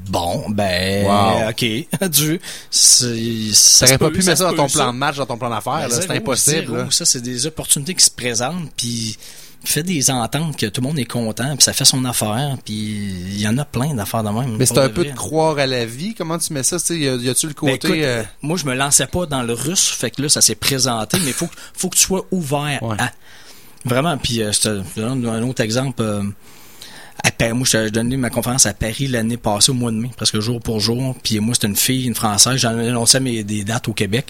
Bon, ben, Wow. ok. Du, ça T'aurais pas pu mettre ça dans ton plan de match, dans ton plan d'affaires. ben. C'est impossible. zéro. là. Ça, c'est des opportunités qui se présentent, puis fait des ententes que tout le monde est content, puis ça fait son affaire, puis il y en a plein d'affaires de même. Mais c'est un peu vrai. de croire à la vie. Comment tu mets ça? tu Y a-tu le Ben, côté... écoute, euh, moi, je me lançais pas dans le russe, fait que là, ça s'est présenté, mais faut, faut que tu sois ouvert à. Vraiment, puis euh, je te je te donne un autre exemple. euh, à Paris, moi, je donnais ma conférence à Paris l'année passée au mois de mai, presque jour pour jour. Puis moi, c'était une fille, une française. J'en annonçais mes dates au Québec.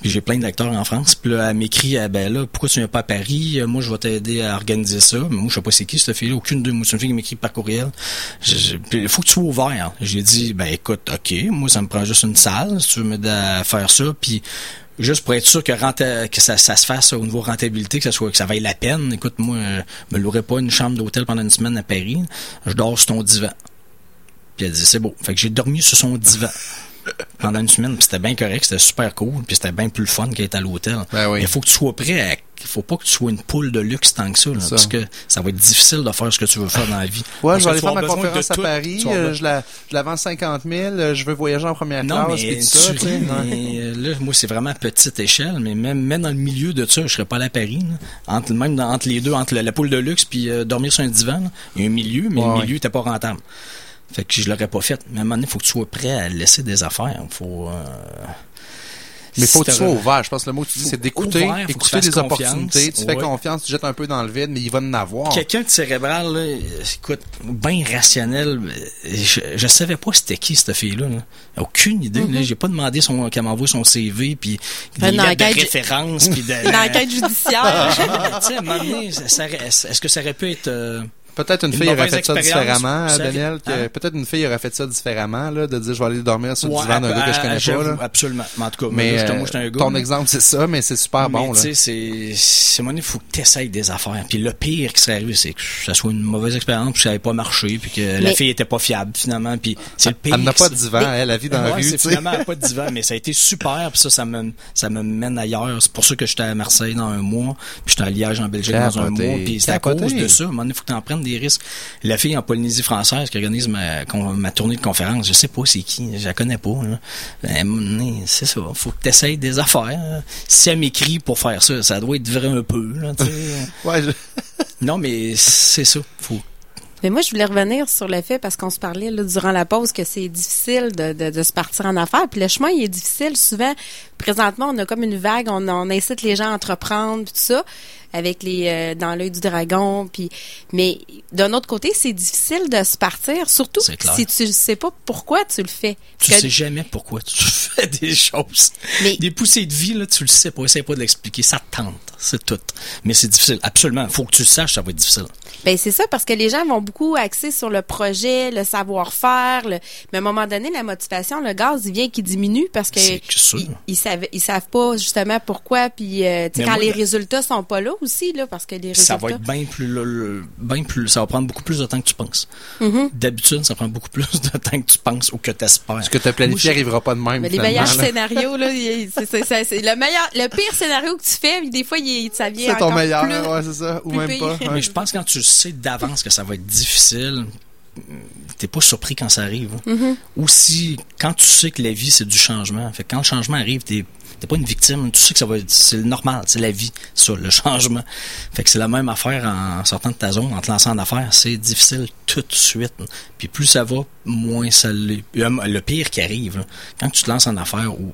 Puis j'ai plein d'acteurs en France. Puis là, elle m'écrit, ben là, pourquoi tu viens pas à Paris? Euh, Moi, je vais t'aider à organiser ça. Mais moi, je sais pas c'est qui cette fille-là. Aucune de moi, c'est une fille qui m'écrit par courriel. Il faut que tu sois ouvert. J'ai dit, ben écoute, ok, moi, ça me prend juste une salle. Si tu veux m'aider à faire ça, puis juste pour être sûr que, ça, se fasse au niveau rentabilité, que ça soit que ça vaille la peine. Écoute, moi, euh, me louerais pas une chambre d'hôtel pendant une semaine à Paris. Je dors sur ton divan. Puis elle dit, c'est beau. Fait que j'ai dormi sur son divan. Pendant une semaine, c'était bien correct, c'était super cool, puis c'était bien plus le fun qu'être à l'hôtel. Ben oui. Mais il faut que tu sois prêt à... Il faut pas que tu sois une poule de luxe tant que ça, là, Ça. parce que ça va être difficile de faire ce que tu veux faire dans la vie. Ouais, Parce je vais aller faire ma conférence à tout. Paris, euh, je, la, je la vends 50 000, euh, je veux voyager en première Non, classe, mais tout ça, tu sais. mais, euh, là, moi, c'est vraiment à petite échelle, mais même, même dans le milieu de ça, je serais pas allé à Paris. là. Entre, même dans- entre les deux, entre la, la poule de luxe puis euh, dormir sur un divan, là, il y a un milieu, mais Ouais, le milieu n'était pas rentable. Fait que je l'aurais pas fait. Mais à un moment donné, il faut que tu sois prêt à laisser des affaires. Faut, euh, Mais faut que tu sois ouvert. Je pense que le mot que tu dis, c'est d'écouter, écouter des opportunités. Tu fais Ouais. confiance, tu jettes un peu dans le vide, mais il va en avoir. Quelqu'un de cérébral, là, écoute, bien rationnel, euh, je, je savais pas c'était qui cette fille-là. là. Aucune idée. là. J'ai pas demandé son, qu'elle m'envoie son CV, puis des Une lettres de référence, puis de... Une enquête judiciaire. tu sais, à un moment donné, ça- ça- est-ce que ça aurait pu être... euh, Peut-être une, Une fille aurait fait ça différemment, ça- Daniel. que hein? Peut-être une fille aurait fait ça différemment, là, de dire je vais aller dormir sur le Ouais, divan d'un gars que je euh, connais pas. Là. Absolument. Mais en tout cas, Mais moi, j'étais- euh, moi, un gars. ton exemple, c'est ça, mais c'est super mais bon. Là. tu sais, c'est, il faut que tu essayes des affaires. Puis le pire qui serait arrivé, c'est que ça soit une mauvaise expérience, puis que ça n'avait pas marché, puis que la fille était pas fiable, finalement. Puis c'est le pire. Elle n'a pas de divan, elle, la vie dans la Ouais, rue. c'est tu sais. finalement elle pas de divan, mais ça a été super, puis ça, ça me, ça me mène ailleurs. C'est pour ça que j'étais à Marseille dans un mois, puis j'étais à Liège en Belgique dans un mois, puis c'est à cause de ça. À un moment donné, il faut que tu en prennes des risques. La fille en Polynésie française qui organise ma, tournée de conférence, je sais pas c'est qui, je la connais pas. Ben, c'est ça, faut que tu essayes des affaires. Si elle m'écrit pour faire ça, ça doit être vrai un peu. Là, tu sais. Ouais, je- non, mais c'est ça. Faut Mais moi, je voulais revenir sur le fait, parce qu'on se parlait là, durant la pause, que c'est difficile de, de, de se partir en affaires. Puis le chemin, il est difficile. Souvent, présentement, on a comme une vague, on, on incite les gens à entreprendre, puis tout ça, avec les euh, dans l'œil du dragon. Puis, mais d'un autre côté, c'est difficile de se partir, surtout si tu ne sais pas pourquoi tu le fais. Tu que- sais jamais pourquoi tu fais des choses. Mais- Des poussées de vie, là, tu le sais pas. Essaye pas de l'expliquer. Ça te tente. C'est tout. Mais c'est difficile. Absolument. Faut que tu le saches, ça va être difficile. Ben c'est ça parce que les gens vont beaucoup axer sur le projet, le savoir-faire, le... mais à un moment donné la motivation, le gaz il vient qui diminue parce que sûr. ils, ils savent ils savent pas justement pourquoi puis euh, quand moi, les le- résultats sont pas là aussi là parce que les résultats Ça va être bien plus, le- le- bien plus, ça va prendre beaucoup plus de temps que tu penses. Mhm. D'habitude, ça prend beaucoup plus de temps que tu penses ou que tu espères. Ce que tu as planifié arrivera pas de même. mais les meilleurs là. scénarios là, c'est le meilleur le pire scénario que tu fais, des fois il, ça vient C'est ton meilleur, plus, ouais, c'est ça. Ou même pire. pas. Mais je pense que quand tu sais d'avance que ça va être difficile, t'es pas surpris quand ça arrive. hein. Mhm. Aussi, quand tu sais que la vie, c'est du changement. Fait que quand le changement arrive, t'es t'es pas une victime. Tu sais que ça va être, c'est le normal, c'est la vie, ça, le changement. Fait que c'est la même affaire en sortant de ta zone, en te lançant en affaires. C'est difficile tout de suite. Puis plus ça va, moins ça l'est. Le pire qui arrive, là, quand tu te lances en affaires ou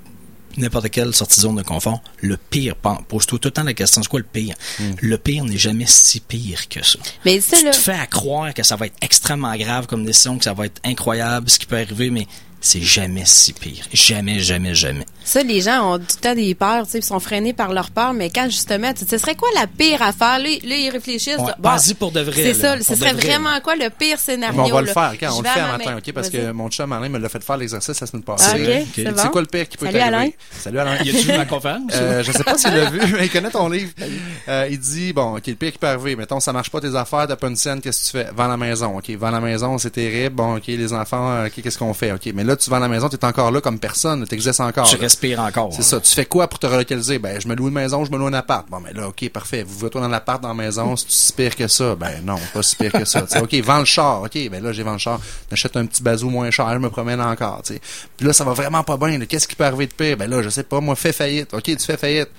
n'importe quelle sortie de zone de confort, le pire, pose-toi tout le temps la question, c'est quoi le pire? Le pire n'est jamais si pire que ça. Mais ça tu là te fais à croire que ça va être extrêmement grave comme décision, que ça va être incroyable, ce qui peut arriver, mais c'est jamais si pire. Jamais, jamais, jamais. Ça, les gens ont tout le temps des peurs, tu sais, ils sont freinés par leur peur, mais quand justement, tu sais, ce serait quoi la pire affaire? Là, là, ils réfléchissent. Ouais, là, bon, vas-y pour de vrai, C'est ça, ce serait vrai, vraiment là. quoi le pire scénario? Mais on va le faire quand on le fait à matin, ok? Parce que mon chum Alain me l'a fait faire l'exercice la semaine Ah, passée. ok, c'est C'est bon. quoi le pire qui peut Salut, t'arriver? Alain. Salut Alain. Y a-tu vu ma conférence? Euh, je sais pas s'il l'a vu, mais il connaît ton livre. Euh, il dit, bon, ok, le pire qui peut arriver, mettons, ça marche pas tes affaires, t'as pas une scène, qu'est-ce que tu fais? Vends la maison, ok, vends la maison, c'est terrible, bon, ok, les enfants, euh, ok, qu'est-ce qu'on fait? Ok, mais là, tu vends la maison, t'es encore là comme personne, t'existes encore. Tu là. respires encore. C'est ça. Tu fais quoi pour te relocaliser? Ben, je me loue une maison, je me loue un appart. Bon, ben là, OK, parfait. Vous retournez dans l'appart, dans la maison, c'est si pire que ça? Ben non, pas si pire que ça. Tu sais, OK, vends le char. OK, ben là, j'ai vendu le char. J'achète un petit bazou moins cher, je me promène encore. Puis là, ça va vraiment pas bien. Qu'est-ce qui peut arriver de pire? Ben là, je sais pas, moi, fais faillite. OK, tu fais faillite.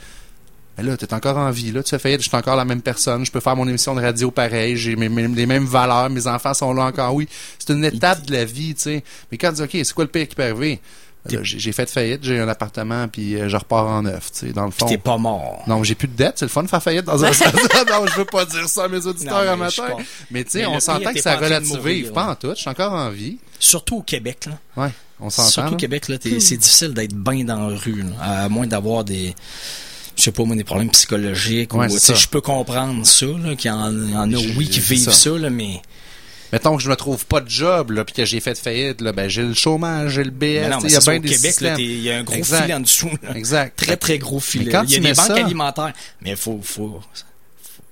Mais là, t'es encore en vie, là, tu fais faillite, je suis encore la même personne, je peux faire mon émission de radio pareil, j'ai mes, mes- les mêmes valeurs, mes enfants sont là encore, oui. C'est une étape de la vie, tu sais. Mais quand tu dis, OK, c'est quoi le pire qui peut arriver? J'ai fait faillite, j'ai un appartement, puis euh, je repars en neuf, tu sais, dans le fond. T'es pas mort. Non, j'ai plus de dette, c'est le fun de faire faillite dans un non, je veux pas dire ça à mes auditeurs Non, mais tu sais, on s'entend que ça relative, mourir, pas en tout, je suis encore en vie. Surtout au Québec, là. Ouais, on s'entend. Surtout au. Québec, là, t'es- c'est difficile d'être bien dans la rue, là, à moins d'avoir des, je sais pas moi, des problèmes psychologiques. Ouais, ou, je peux comprendre ça, là, qu'il y en, y en a, oui, qui vivent ça. ça, là, mais Mettons que je me trouve pas de job, là, puis que j'ai fait faillite, là, ben j'ai le chômage, j'ai le BS, il y a bien au des Québec, il y a un gros Exact. filet en dessous. là. Exact. Très, très gros filet. Il y a des banques ça- alimentaires. Mais faut, faut,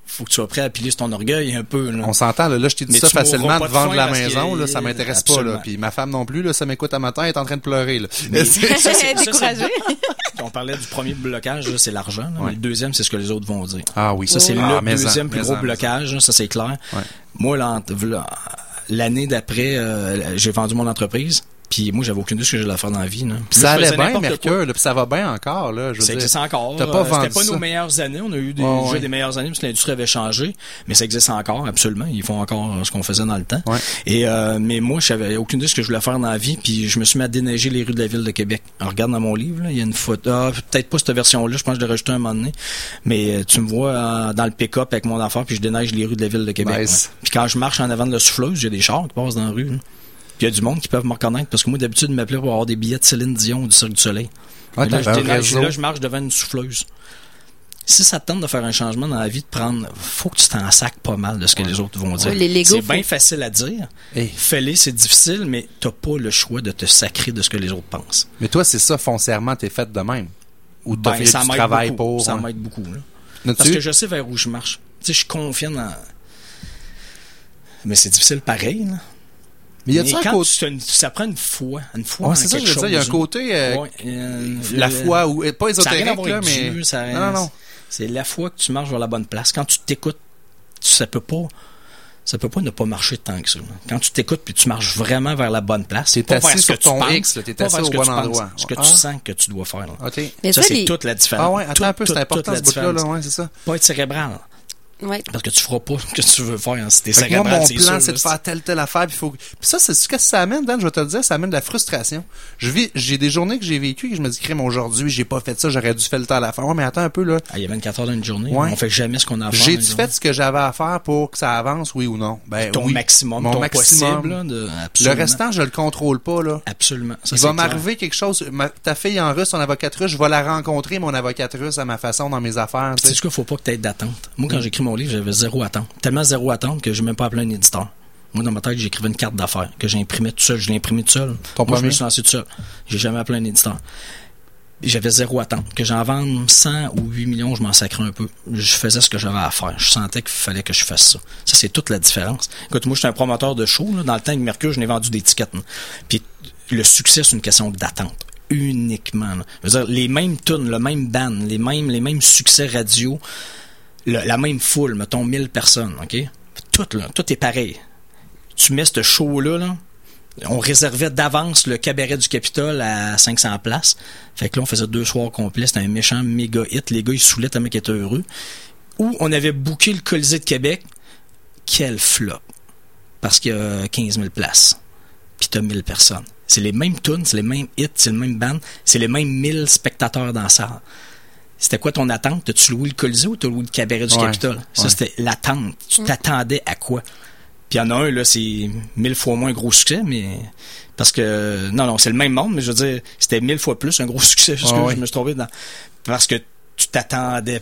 faut que tu sois prêt à piler sur ton orgueil un peu. Là. On s'entend, là, là je t'ai dit Mais ça facilement pas de de la maison, là, ça m'intéresse pas, là. Puis ma femme non plus, là, ça m'écoute à matin, elle est en train de pleurer, là. Mais ça, c'est- ça, c'est- Découragé. On parlait du premier blocage, là, c'est l'argent. Le deuxième, c'est ce que les autres vont dire. Ah oui. Ça, c'est Ah, le en, deuxième plus gros en, blocage, ça c'est clair. Ouais. Moi, l'année d'après, euh, j'ai vendu mon entreprise. Puis moi, j'avais aucune idée de ce que j'allais faire dans la vie. là. Puis ça allait bien. Mercure, là, puis ça va bien encore, là. Je Ça existe encore. T'as pas Euh, vendu C'était pas nos meilleures années. On a eu des, ouais. des meilleures années parce que l'industrie avait changé. Mais ça existe encore, absolument. Ils font encore ce qu'on faisait dans le temps. Ouais. Et euh, mais moi, j'avais aucune idée de ce que je voulais faire dans la vie. Puis je me suis mis à déneiger les rues de la ville de Québec. Alors, regarde dans mon livre, là, il y a une photo. ah, peut-être pas cette version-là. Je pense que je l'ai rajouté un moment donné. Mais euh, tu me vois euh, dans le pick-up avec mon enfant, puis je déneige les rues de la ville de Québec. Nice. Puis quand je marche en avant de la souffleuse, j'ai des chars qui passent dans la rue. là. Puis il y a du monde qui peuvent me reconnaître parce que moi, d'habitude, ils m'appelaient pour avoir des billets de Céline Dion ou du Cirque du Soleil. Là, je là, je marche devant une souffleuse. Si ça te tente de faire un changement dans la vie, de prendre, faut que tu t'en sacs pas mal de ce que les autres vont dire. Ouais, c'est faut- bien facile à dire. Hey. Fais-les, c'est difficile, mais t'as pas le choix de te sacrer de ce que les autres pensent. Mais toi, c'est ça, foncièrement, t'es fait de même? Ou t'as Ben, fait ça du m'aide travail beaucoup. pour. Ça ouais. m'aide beaucoup. là. Parce que je sais vers où je marche. Tu sais, je suis confiant dans. Mais c'est difficile pareil. Là. Mais y un quand côté. tu- une- ça prend une foi. Une foi Ouais, en c'est ça, je veux dire, il y a un chose. côté, euh, Ouais, euh, la euh, foi, ou, pas ça a rien ésotérique, à voir là, avec mais. Dieu, ça a rien- non, non, non. C'est la foi que tu marches vers la bonne place. Quand tu t'écoutes, tu- ça peut pas. Ça peut pas ne pas marcher tant que ça. Quand tu t'écoutes puis tu marches vraiment vers la bonne place, T'es pas assis vers ce sur que tu ton penses, X, là, t'es pas assis au que bon tu penses, endroit. Ce que Ah. tu sens que tu dois faire. là. OK. Mais Ça, ça, c'est les- toute la différence. Ah ouais, attends Tout- un peu, c'est important ce bout-là, là, ouais, c'est ça. Pas être cérébral. Ouais. Parce que tu feras pas ce que tu veux faire hein, si t'es moi, mon c'est plan, c'est de faire telle, telle affaire, puis faut... Puis ça, c'est ce que ça amène, Dan, je vais te le dire, ça amène de la frustration. Je vis, j'ai des journées que j'ai vécues que je me dis, crème, aujourd'hui, j'ai pas fait ça, j'aurais dû faire le temps à la fin. Ouais, mais attends un peu, là. Ah, il y a 24 heures dans une journée. Ouais. On fait jamais ce qu'on a à faire. J'ai-tu fait journée? ce que j'avais à faire pour que ça avance, oui ou non? Ben, ton oui. maximum, Mon ton maximum. possible. là, de- Le restant, je le contrôle pas, là. Absolument. Ça, Il c'est va m'arriver quelque chose. Ma- ta fille en russe, ton avocate russe, je vais la rencontrer, mon avocate russe, à ma façon, dans mes affaires. sais. sais quoi, faut pas que tu aies d'attente? Moi, quand j'écris mon livre, j'avais zéro attente. Tellement zéro attente que j'ai même pas appelé un éditeur. Moi, dans ma tête, j'écrivais une carte d'affaires que j'imprimais tout seul. Je l'ai imprimé tout seul. Ton Moi, je me suis lancé tout seul. J'ai jamais appelé un éditeur. J'avais zéro attente. Que j'en vende 100 ou 8 millions, je m'en sacrais un peu. Je faisais ce que j'avais à faire. Je sentais qu'il fallait que je fasse ça. Ça, c'est toute la différence. Écoute, moi, je suis un promoteur de show. là. Dans le temps avec Mercure, je n'ai vendu des tickets. là. Puis le succès, c'est une question d'attente. Uniquement. là. Je veux dire, les mêmes tunes, le même band, les mêmes, les mêmes succès radio, la même foule, mettons 1000 personnes, OK? Tout, là, tout est pareil. Tu mets ce show-là, là, on réservait d'avance le cabaret du Capitole à 500 places. Fait que là, on faisait deux soirs complets. C'était un méchant méga hit. Les gars, ils saoulaient tellement qu'ils étaient heureux. Ou on avait booké le Colisée de Québec. Quel flop. Parce qu'il y a 15 000 places. Puis t'as 1000 personnes. C'est les mêmes tunes, c'est les mêmes hits, c'est le même band, c'est les mêmes 1000 spectateurs dans la. C'était quoi ton attente? T'as-tu loué le Colisée ou t'as loué le cabaret du Ouais, Capitole? Ça, ouais. c'était l'attente. Tu t'attendais à quoi? Puis il y en a un, là, c'est mille fois moins gros succès, mais. Parce que. Non, non, c'est le même monde, mais je veux dire, c'était mille fois plus un gros succès. Ouais, que je me suis trompé dans. Parce que tu t'attendais.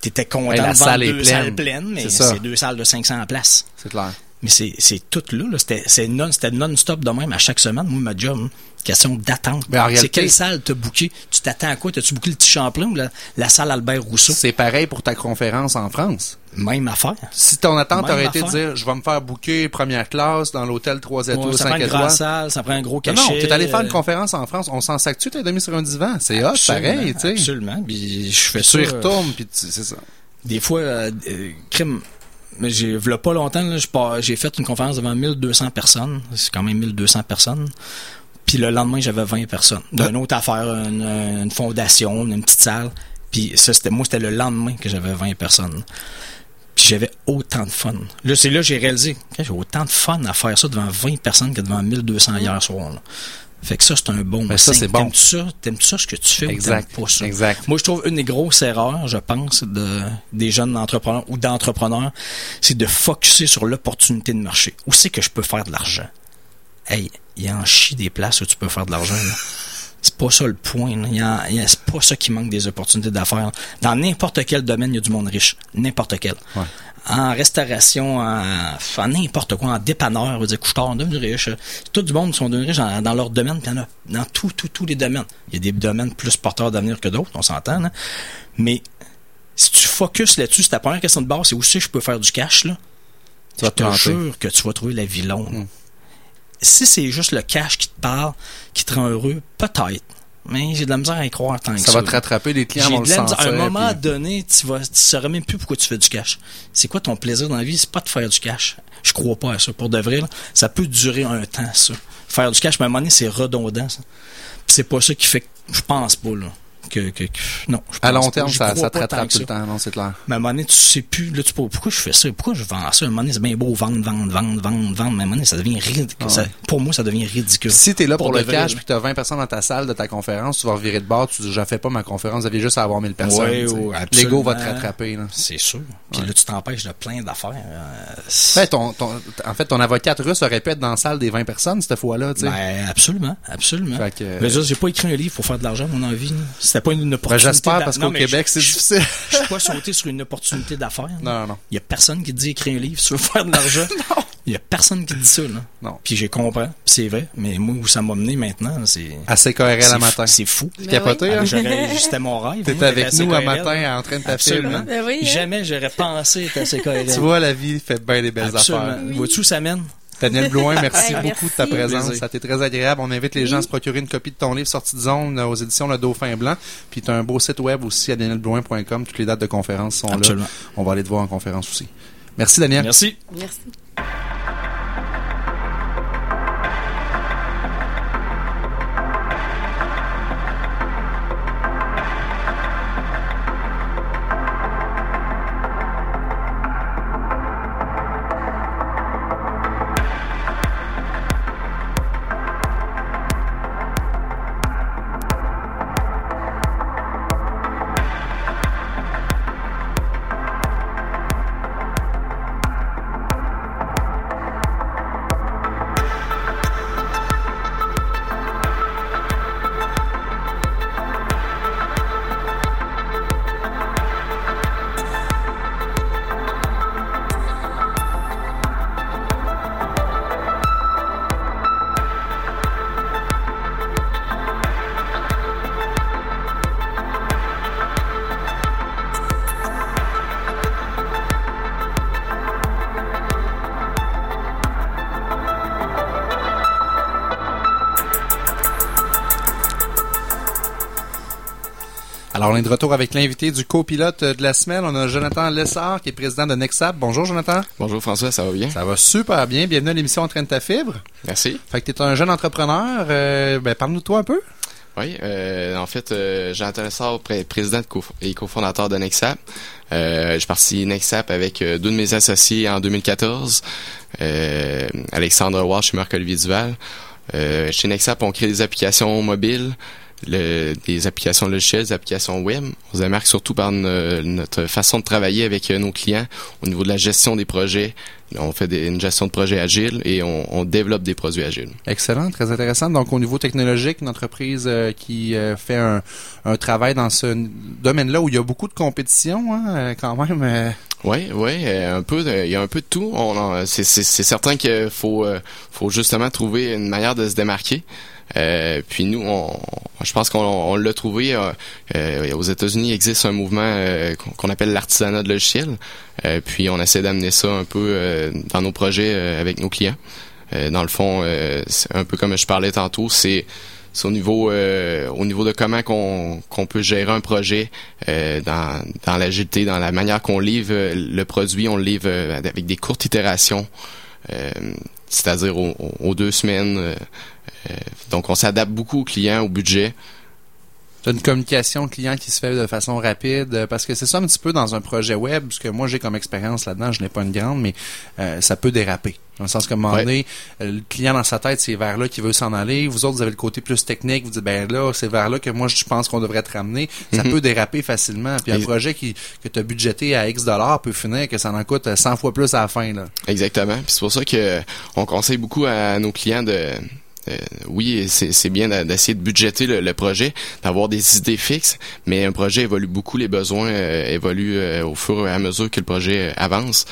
T'étais content de vendre deux pleine. salles pleines, mais c'est deux salles de 500 places. C'est clair. Mais c'est, tout là. là. C'était, non, non-stop de même à chaque semaine. Moi, ma job, hein, question d'attente. En c'est quelle salle t'as booké? Tu t'attends à quoi? T'as-tu booké le petit Champlain ou la, la salle Albert Rousseau? C'est pareil pour ta conférence en France. Même affaire. Si ton attente Même aurait été de dire, je vais me faire booker première classe dans l'hôtel 3 étoiles, Ouais, ça prend 5 une grande étoiles. salle, ça prend un gros Non, cachet. non, t'es allé faire une euh, conférence en France, on s'en sac-tu, t'es demi sur un divan? C'est hot, pareil, tu sais. Absolument. Puis je fais Puis ça. tu y retournes, puis c'est ça. Des fois, euh, euh, crime. Mais j'ai, v'là pas longtemps, j'ai fait une conférence devant 1200 personnes. C'est quand même 1200 personnes. Puis le lendemain, j'avais 20 personnes. D'une autre affaire, une, une fondation, une petite salle. Puis ça, c'était, moi, c'était le lendemain que j'avais 20 personnes. Puis j'avais autant de fun. Là, c'est là que j'ai réalisé. J'ai autant de fun à faire ça devant 20 personnes que devant 1200 hier soir. là? Fait que ça, c'est un bon Ben, ça, c'est bon. T'aimes-tu ça? T'aimes-tu ça ce que tu fais Exact, ou t'aimes pas ça? exact. Moi, je trouve une des grosses erreurs, je pense, de, des jeunes entrepreneurs ou d'entrepreneurs, c'est de focuser sur l'opportunité de marché. Où c'est que je peux faire de l'argent? Hey, il y a en chie des places où tu peux faire de l'argent. C'est pas ça le point. c'est pas ça qui manque des opportunités d'affaires. Dans n'importe quel domaine, il y a du monde riche. N'importe quel. Ouais. En restauration, en, n'importe quoi, en dépanneur, on va dire couche-tard, devenu riche. Tout du monde sont devenus riches dans, dans leur domaine, puis il y en a dans tous, tous, tous les domaines. Il y a des domaines plus porteurs d'avenir que d'autres, on s'entend. Mais Si tu focuses là-dessus, c'est ta première question de base, c'est où c'est que je peux faire du cash, là? Tu vas je te planter. jure que tu vas trouver la vie longue. Si c'est juste le cash qui te parle, qui te rend heureux, peut-être. Mais j'ai de la misère à y croire tant que ça. Ça va te rattraper, les clients J'ai vont de le misère. À un sentir, moment puis- donné, tu vas, tu sauras même plus pourquoi tu fais du cash. C'est quoi ton plaisir dans la vie? C'est pas de faire du cash. Je crois pas à ça. Pour de vrai, là, ça peut durer un temps, ça. Faire du cash, mais à un moment donné, c'est redondant, ça. C'est pas ça qui fait que, je pense pas, là. Que, que, que- non, je À long terme, ça, ça te rattrape tout le temps, non, c'est clair. Mais à un moment donné, tu sais plus, là, tu pourquoi je fais ça? Pourquoi je vends ça? À un moment donné, c'est bien beau vendre, vendre, vendre, vendre, vendre, mais à un moment donné, ça devient ridicule. Ah Ça- pour moi, ça devient ridicule. Si t'es là pour, le vrai, cash puis t'as 20 personnes dans ta salle de ta conférence, tu vas revirer de bord, tu dis, je fais pas ma conférence, vous aviez juste à avoir 1000 personnes. Ouais, ouais, L'ego va te rattraper, là. C'est sûr. Puis là, tu t'empêches de plein d'affaires. euh, Ben, ton, ton, en fait, ton avocate russe aurait pu être dans la salle des 20 personnes cette fois-là, tu sais. Ben, absolument, absolument. Fait que- Mais juste, j'ai pas écrit un livre pour faire de l'argent, à mon avis. C'était pas une opportunité. Ben, j'espère, d'a- parce Non, qu'au mais Québec, c'est je- difficile. Je suis pas sauté sur une opportunité d'affaires. Non, non, non. Il y a personne qui te dit écrire un livre tu veux faire de l'argent. Il y a personne qui dit ça, là. Non. Puis j'ai compris, c'est vrai. Mais moi, où ça m'a mené maintenant, c'est. À CKRL c'est à fou- matin. C'est fou. Tu capotais, Ah, hein? j'aurais- C'était mon rêve. T'étais moi, avec à nous un CKRL. matin en train de t'affiler. Ben oui, hein? Jamais j'aurais pensé être à CKRL. Tu vois, la vie fait bien des belles Absolument. affaires. Vois-tu où ça mène? Daniel Blouin, merci Ouais, beaucoup de ta présence. Plaisir. Ça a été très agréable. On invite les gens à se procurer une copie de ton livre Sortie de zone euh, aux éditions Le Dauphin Blanc. Puis tu as un beau site web aussi à danielblouin.com. Toutes les dates de conférence sont Absolument. là. On va aller te voir en conférence aussi. Merci Daniel. Merci. Merci. On est de retour avec l'invité du copilote de la semaine. On a Jonathan Lessard, qui est président de Nexap. Bonjour, Jonathan. Bonjour François, ça va bien? Ça va super bien. Bienvenue à l'émission Entraîne ta fibre. Merci. Fait que t'es un jeune entrepreneur. Euh, ben, parle-nous de toi un peu. Oui, euh, en fait, euh, Jonathan Lessard, pré- président de co- et cofondateur de Nexap. Euh, J'ai parti Nexap avec euh, deux de mes associés en 2014, euh, Alexandre Walsh et Marc-Olivier Duval. Euh, chez Nexap, on crée des applications mobiles, le- des applications logicielles, des applications web. On se démarque surtout par no- notre façon de travailler avec euh, nos clients au niveau de la gestion des projets. On fait des- une gestion de projet agile et on, on développe des produits agiles. Excellent, très intéressant. Donc, au niveau technologique, une entreprise euh, qui euh, fait un, un travail dans ce domaine-là où il y a beaucoup de compétition, hein, euh, quand même. euh, Oui, oui, un peu, de- il y a un peu de tout. On c'est, certain qu'il faut, euh, faut justement trouver une manière de se démarquer. Euh, puis nous, on, je pense qu'on on l'a trouvé. euh, euh, aux États-Unis, existe un mouvement euh, qu'on, appelle l'artisanat de logiciel. Euh, puis on essaie d'amener ça un peu dans nos projets avec nos clients. Dans le fond, c'est un peu comme je parlais tantôt, c'est au niveau euh, au niveau de comment qu'on qu'on peut gérer un projet euh, dans dans l'agilité, dans la manière qu'on livre le produit, on le livre avec des courtes itérations, euh, c'est-à-dire aux- aux deux semaines. Euh, donc on s'adapte beaucoup aux clients, au budget. T'as une communication client qui se fait de façon rapide euh, parce que c'est ça un petit peu dans un projet web ce que moi j'ai comme expérience là-dedans je n'ai pas une grande mais euh, ça peut déraper dans le sens qu'à un moment donné le client dans sa tête c'est vers là qu'il veut s'en aller vous autres vous avez le côté plus technique vous dites ben là c'est vers là que moi je pense qu'on devrait être ramené ça Mhm. peut déraper facilement puis un Et- projet qui que tu as budgété à X dollars peut finir que ça en coûte euh, 100 fois plus à la fin là Exactement. Puis c'est pour ça que on conseille beaucoup à nos clients de oui, c'est bien d'essayer de budgéter le, projet, d'avoir des idées fixes, mais un projet évolue beaucoup, les besoins euh, évoluent euh, au fur et à mesure que le projet euh, avance.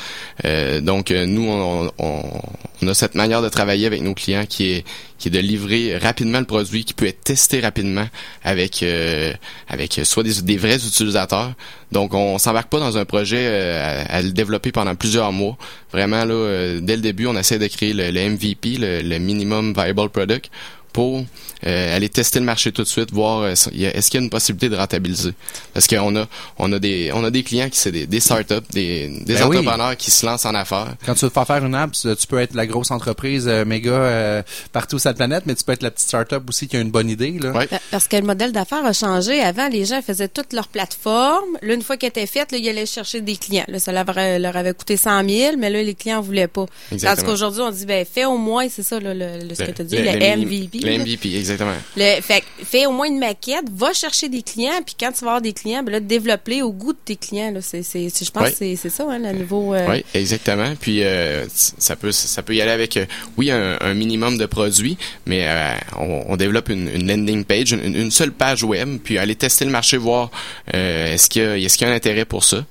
Euh, donc euh, nous, on a cette manière de travailler avec nos clients qui est qui est de livrer rapidement le produit, qui peut être testé rapidement avec euh, avec soit des, vrais utilisateurs. Donc, on s'embarque pas dans un projet euh, à, le développer pendant plusieurs mois. Vraiment, là, euh, dès le début, on essaie de créer le, MVP, le Minimum Viable Product, pour euh, aller tester le marché tout de suite, voir euh, est-ce qu'il y a une possibilité de rentabiliser? Parce qu'on a on a des on a des clients qui c'est des, des startups, des, des Ben oui. entrepreneurs qui se lancent en affaires. Quand tu veux te faire faire une app, tu peux être la grosse entreprise euh, méga euh, partout sur la planète, mais tu peux être la petite start-up aussi qui a une bonne idée. Là. Pa- Parce que le modèle d'affaires a changé. Avant, les gens faisaient toute leur plateforme. Là, une fois qu'elle était faite, là, ils allaient chercher des clients. Là, ça leur, avait- leur avait coûté 100 000, mais là, les clients en voulaient pas. Exactement. Tandis qu'aujourd'hui, on dit, ben, fais au moins, c'est ça, là, le, le- ce que tu as dit, le, mini- MVP. Le. MVP, exactement. Le, fait fais au moins une maquette, va chercher des clients, puis quand tu vas avoir des clients, ben là, développe-les au goût de tes clients. Là. C'est, c'est, c'est- je pense que c'est, c'est ça, hein, le nouveau... euh, Oui, exactement. Puis euh, ça peut ça peut y aller avec euh, oui un, un minimum de produits, mais euh, on, on développe une, une landing page, une, une seule page web, puis aller tester le marché, voir euh, est-ce qu'il y a est-ce qu'il y a un intérêt pour ça.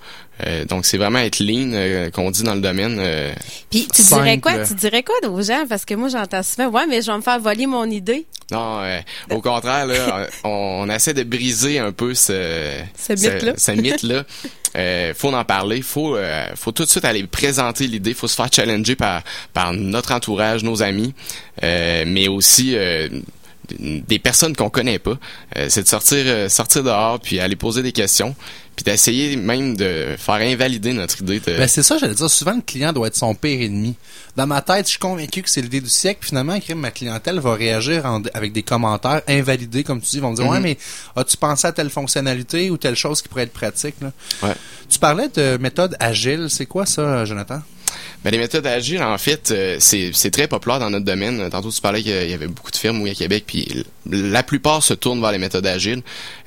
Euh, donc c'est vraiment être lean euh, qu'on dit dans le domaine. euh, Puis tu simple. dirais quoi? Tu dirais quoi aux gens? Parce que moi, j'entends souvent, ouais, mais je vais me faire voler mon idée. Non, euh, au contraire, là, on, on essaie de briser un peu ce, Ce mythe-là. ce mythe-là. Euh, faut en parler, faut, euh, faut tout de suite aller présenter l'idée, faut se faire challenger par, par notre entourage, nos amis, euh, mais aussi euh, des personnes qu'on connaît pas. Euh, c'est de sortir, euh, sortir dehors, puis aller poser des questions, puis d'essayer même de faire invalider notre idée. De... Ben, c'est ça, j'allais dire. Souvent, le client doit être son pire ennemi. Dans ma tête, je suis convaincu que c'est l'idée du siècle. Puis finalement, ma clientèle va réagir en- avec des commentaires invalidés, comme tu dis. Ils vont me dire, Mhm. ouais, mais as-tu pensé à telle fonctionnalité ou telle chose qui pourrait être pratique? Là? Ouais. Tu parlais de méthode agile. C'est quoi ça, Jonathan? Ben, les méthodes agiles, en fait, euh, c'est très populaire dans notre domaine. Tantôt, tu parlais qu'il y avait beaucoup de firmes oui, à Québec, puis la plupart se tournent vers les méthodes agiles.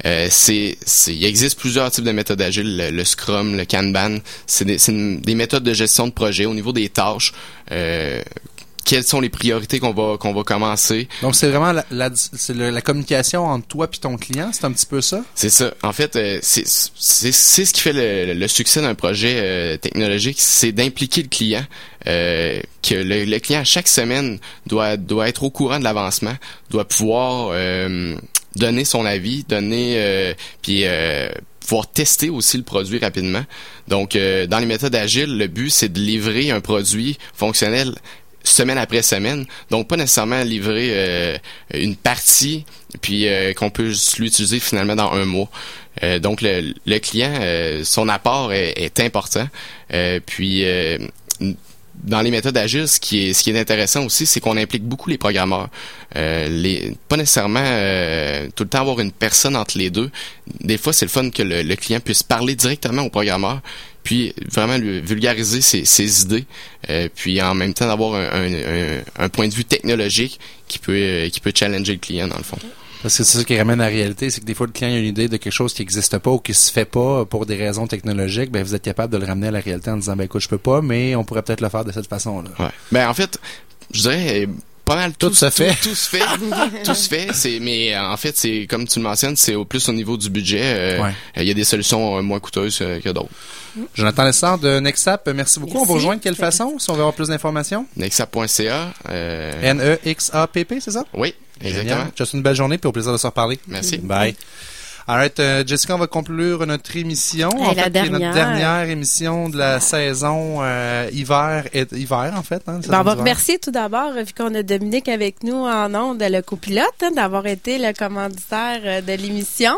Euh, c'est, il existe plusieurs types de méthodes agiles. Le, le Scrum, le Kanban, c'est des, des méthodes de gestion de projet au niveau des tâches. Euh, quelles sont les priorités qu'on va qu'on va commencer Donc, c'est vraiment la, la, le- la communication entre toi et ton client. C'est un petit peu ça? C'est ça. En fait, euh, c'est c'est c'est ce qui fait le, le succès d'un projet euh, technologique, c'est d'impliquer le client. euh, que le, le client chaque semaine doit doit être au courant de l'avancement, doit pouvoir euh, donner son avis, donner euh, puis euh, pouvoir tester aussi le produit rapidement. Donc, euh, dans les méthodes agiles, le but c'est de livrer un produit fonctionnel semaine après semaine. Donc pas nécessairement livrer euh, une partie puis euh, qu'on peut l'utiliser finalement dans un mois. Euh, donc le, le client, euh, son apport est, est important. Puis dans les méthodes agiles, ce qui est ce qui est intéressant aussi, c'est qu'on implique beaucoup les programmeurs. Euh, les pas nécessairement euh, tout le temps avoir une personne entre les deux. Des fois, c'est le fun que le, le client puisse parler directement au programmeur, puis vraiment lui vulgariser ses, ses idées, euh, puis en même temps d'avoir un, un, un, point de vue technologique qui peut euh, qui peut challenger le client dans le fond. Parce que c'est ça qui ramène à la réalité, c'est que des fois, le client a une idée de quelque chose qui n'existe pas ou qui se fait pas pour des raisons technologiques, ben vous êtes capable de le ramener à la réalité en disant, ben écoute, je peux pas, mais on pourrait peut-être le faire de cette façon-là. Ouais. Ben en fait, je dirais pas mal Tout tout, se fait. Tout, se fait. tout se fait. C'est mais en fait c'est comme tu le mentionnes, c'est au plus au niveau du budget. euh, Ouais. Il y a des solutions euh, moins coûteuses euh, que d'autres. Jonathan Lessard de Nexap, merci beaucoup. On va Merci. rejoindre de quelle façon, si on veut avoir plus d'informations? Nexap.ca. Euh, E N-E-X-A-P-P, c'est ça? oui, exactement. Génial. Juste une belle journée, puis au plaisir de se reparler. Merci. Bye. Alright, euh, Jessica, on va conclure notre émission. Hey, en la fait, est notre dernière. dernière émission de la saison euh, hiver et hiver en fait. Hein, Ben, on va remercier tout d'abord, vu qu'on a Dominique avec nous en ondes, le copilote, hein, d'avoir été le commanditaire euh, de l'émission.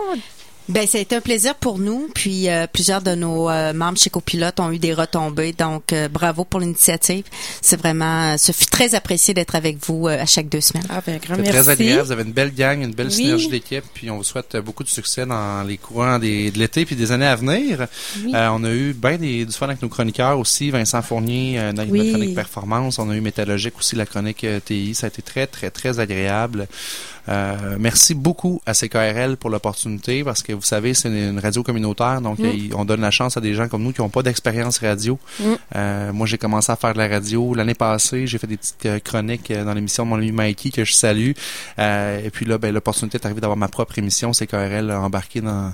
Ben, ça a été un plaisir pour nous. Puis euh, plusieurs de nos euh, membres chez Copilote ont eu des retombées. Donc, euh, bravo pour l'initiative. C'est vraiment, ce fut très apprécié d'être avec vous euh, à chaque deux semaines. Ah, ben, grand C'est merci. très agréable. Vous avez une belle gang, une belle Oui. synergie d'équipe. Puis on vous souhaite euh, beaucoup de succès dans les courants des, de l'été puis des années à venir. Oui. Euh, on a eu bien des, du fun avec nos chroniqueurs aussi. Vincent Fournier, euh, notre, Oui. notre chronique performance. On a eu Métallogique aussi, la chronique euh, TI. Ça a été très, très, très agréable. Euh, merci beaucoup à CKRL pour l'opportunité parce que vous savez, c'est une, une radio communautaire. Donc, Mm. euh, on donne la chance à des gens comme nous qui n'ont pas d'expérience radio. Mm. Euh, moi, j'ai commencé à faire de la radio l'année passée. J'ai fait des petites euh, chroniques euh, dans l'émission de mon ami Mikey que je salue. Euh, et puis là, ben, l'opportunité est arrivée d'avoir ma propre émission, CKRL, embarqué dans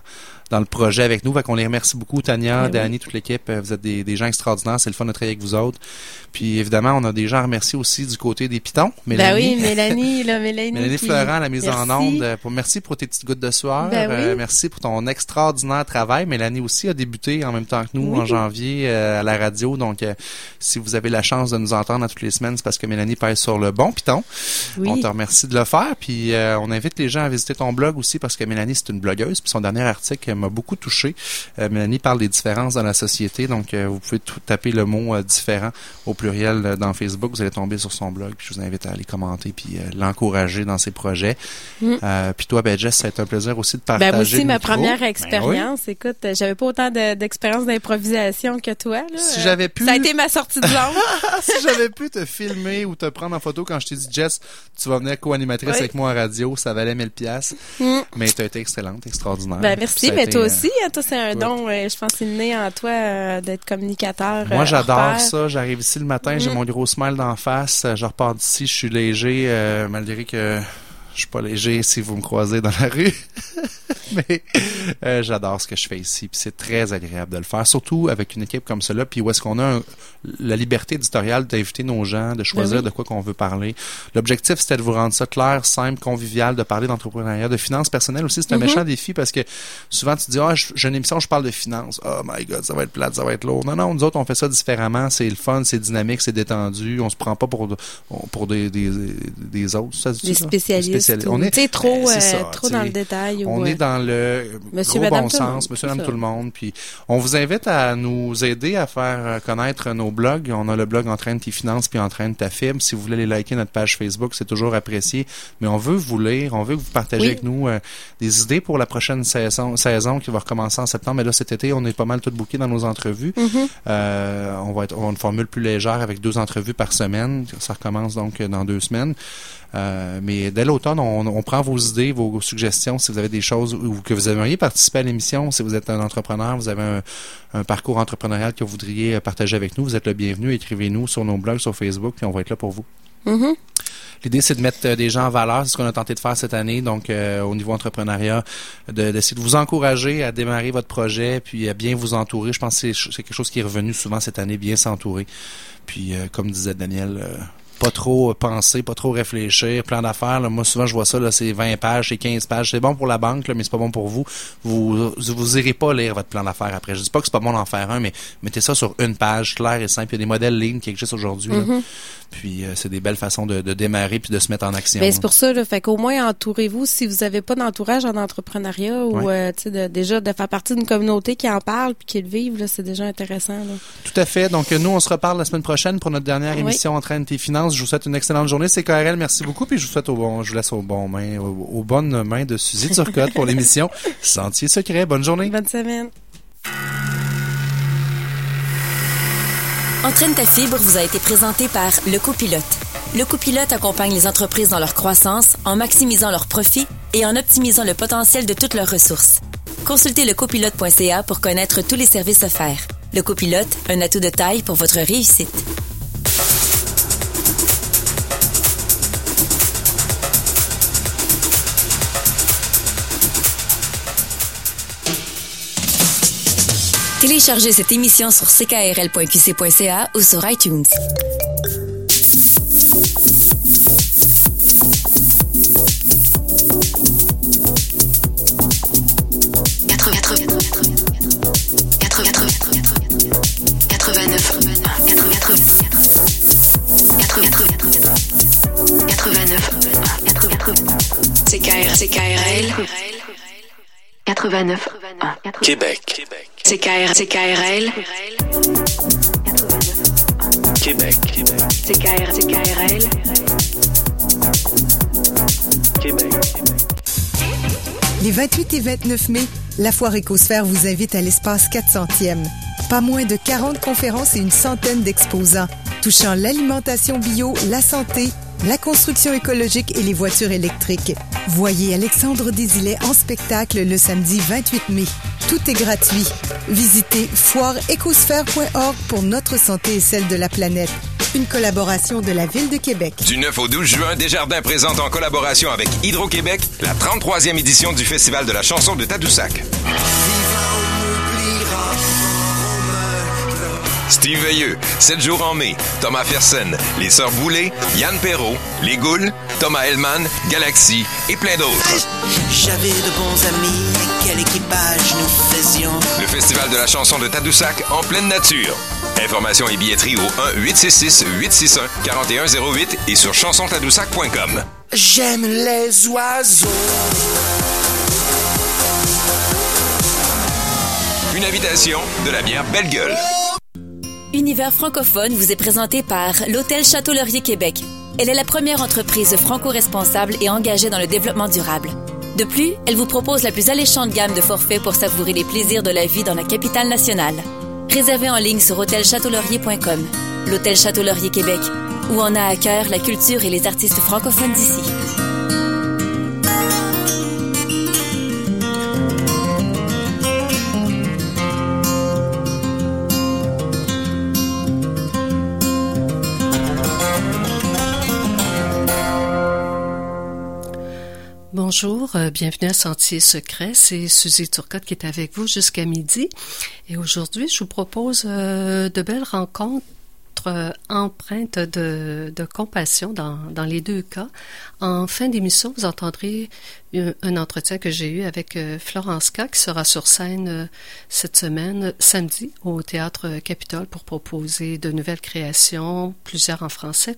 dans le projet avec nous. Fait qu'on les remercie beaucoup, Tania, Ben oui. Danny, toute l'équipe. Euh, Vous êtes des, des gens extraordinaires. C'est le fun de travailler avec vous autres. Puis évidemment, on a des gens à remercier aussi du côté des pitons. Ben oui, Mélanie, là, Mélanie. Mélanie qui- Florent, la mise en Merci. onde. euh, Pour, merci pour tes petites gouttes de sueur. Ben oui. Euh, merci pour ton extraordinaire travail. Mélanie aussi a débuté en même temps que nous Oui. en janvier euh, à la radio. Donc, euh, si vous avez la chance de nous entendre à toutes les semaines, c'est parce que Mélanie pèse sur le bon piton. Oui. On te remercie de le faire. Puis, on invite les gens à visiter ton blog aussi parce que Mélanie, c'est une blogueuse. Puis, son dernier article m'a beaucoup touché. Euh, Mélanie parle des différences dans la société. Donc, euh, vous pouvez tout taper le mot euh, différent au pluriel euh, dans Facebook. Vous allez tomber sur son blog. Puis, je vous invite à aller commenter puis euh, l'encourager dans ses projets. Mm. Euh, puis toi, ben Jess, ça a été un plaisir aussi de partager Ben, moi aussi, le ma micro. première Ben oui. expérience. Écoute, j'avais pas autant de- d'expérience d'improvisation que toi. Là. Si Euh, j'avais pu- Ça a été ma sortie de zone. si j'avais pu te filmer ou te prendre en photo quand je t'ai dit Jess, tu vas venir co-animatrice Oui. avec moi en radio, ça valait 1000 pièces. Mm. Mais tu as été excellente, extraordinaire. Ben merci, mais toi euh, aussi, hein, toi c'est un don, euh, je pense que c'est né en toi euh, d'être communicateur. Moi, euh, j'adore ça. J'arrive ici le matin, j'ai Mm. mon gros smile d'en face. Je repars d'ici, je suis léger, euh, malgré que je suis pas léger si vous me croisez dans la rue. Mais euh, j'adore ce que je fais ici. Puis c'est très agréable de le faire, surtout avec une équipe comme cela. Puis où est-ce qu'on a un- la liberté éditoriale d'inviter nos gens, de choisir Ben oui. de quoi qu'on veut parler. L'objectif, c'était de vous rendre ça clair, simple, convivial, de parler d'entrepreneuriat, de finances personnelles aussi. C'est un Mhm. méchant défi parce que souvent tu dis, ah, j'ai une émission, je parle de finances. Oh my God, ça va être plate, ça va être lourd. Non, non, nous autres, on fait ça différemment. C'est le fun, c'est dynamique, c'est détendu. On se prend pas pour, pour des, des, des autres. Ça se dit Des spécialistes. On est, trop, ça, dans le détail. On ou, est dans le Monsieur, gros madame, bon sens, monsieur, madame, tout le monde. Puis on vous invite à nous aider à faire euh, connaître nos blogs. On a le blog Entraîne tes finances puis Entraîne ta fibre. Si vous voulez les liker notre page Facebook, c'est toujours apprécié. Mais on veut vous lire, on veut que vous partagez Oui. avec nous euh, des idées pour la prochaine saison, saison qui va recommencer en septembre. Mais là, cet été, on est pas mal tout bouqué dans nos entrevues. Mhm. Euh, on va être, on a une formule plus légère avec deux entrevues par semaine. Ça recommence donc dans deux semaines. Euh, mais dès l'automne, on, on prend vos idées, vos suggestions, si vous avez des choses ou que vous aimeriez participer à l'émission, si vous êtes un entrepreneur, vous avez un, un parcours entrepreneurial que vous voudriez partager avec nous, vous êtes le bienvenu. Écrivez-nous sur nos blogs, sur Facebook, puis on va être là pour vous. Mhm. L'idée, c'est de mettre euh, des gens en valeur. C'est ce qu'on a tenté de faire cette année. Donc, euh, au niveau entrepreneuriat, de- d'essayer de vous encourager à démarrer votre projet, puis à bien vous entourer. Je pense que c'est c'est quelque chose qui est revenu souvent cette année, bien s'entourer. Puis, euh, comme disait Daniel, euh, pas trop penser, pas trop réfléchir, plan d'affaires. Moi, souvent, je vois ça, c'est 20 pages, c'est 15 pages. C'est bon pour la banque, là, mais c'est pas bon pour vous. Vous, vous irez pas lire votre plan d'affaires après. Je dis pas que c'est pas bon d'en faire un, mais mettez ça sur une page, claire et simple. Il y a des modèles lignes qui existent aujourd'hui. Mhm. Puis, euh, c'est des belles façons de, de démarrer puis de se mettre en action. Ben, c'est pour ça, là, fait qu'au moins entourez-vous si vous avez pas d'entourage en entrepreneuriat ou Ouais. euh, de- déjà de faire partie d'une communauté qui en parle puis qui le vive, c'est déjà intéressant. Là. Tout à fait. Donc, nous, on se reparle la semaine prochaine pour notre dernière Oui. émission Entraîne tes finances. Je vous souhaite une excellente journée. C'est KRL. Merci beaucoup. Puis, je vous souhaite au bon, je vous laisse aux, bons mains, aux, aux bonnes mains de Suzy Turcotte pour l'émission Sentier secret. Bonne journée. Bonne semaine. Entraîne ta fibre vous a été présenté par Le Copilote. Le Copilote accompagne les entreprises dans leur croissance en maximisant leurs profits et en optimisant le potentiel de toutes leurs ressources. Consultez lecopilote.ca pour connaître tous les services offerts. Le Copilote, un atout de taille pour votre réussite. Téléchargez cette émission sur ckrl.qc.ca ou sur iTunes. CKRL 89 Québec. CKR CKRL Québec. CKR CKRL Les 28 et 29 mai, la foire Écosphère vous invite à l'espace 400e. Pas moins de 40 conférences et une centaine d'exposants touchant l'alimentation bio, la santé, la construction écologique et les voitures électriques. Voyez Alexandre Désilet en spectacle le samedi 28 mai. Tout est gratuit. Visitez foireécosphère.org pour notre santé et celle de la planète. Une collaboration de la Ville de Québec. Du 9 au 12 juin, Desjardins présente en collaboration avec Hydro-Québec la 33e édition du Festival de la chanson de Tadoussac. Steve Veilleux, 7 jours en mai, Thomas Fersen, les Sœurs Boulay, Yann Perrault, Les Goules, Thomas Hellman, Galaxy et plein d'autres. J'avais de bons amis, quel équipage nous faisions. Le Festival de la chanson de Tadoussac en pleine nature. Informations et billetterie au 1-866-861-4108 et sur chansontadoussac.com. J'aime les oiseaux. Une invitation de la bière Belle Gueule. Univers francophone vous est présenté par l'Hôtel Château Laurier Québec. Elle est la première entreprise franco-responsable et engagée dans le développement durable. De plus, elle vous propose la plus alléchante gamme de forfaits pour savourer les plaisirs de la vie dans la capitale nationale. Réservez en ligne sur hôtelchâteaulaurier.com. L'Hôtel Château Laurier Québec, où on a à cœur la culture et les artistes francophones d'ici. Bonjour, euh, bienvenue à Sentier Secret. C'est Suzy Turcotte qui est avec vous jusqu'à midi. Et aujourd'hui, je vous propose euh, de belles rencontres euh, empreintes de, compassion dans, les deux cas. En fin d'émission, vous entendrez un, entretien que j'ai eu avec Florence K, qui sera sur scène cette semaine, samedi, au Théâtre Capitole, pour proposer de nouvelles créations, plusieurs en français,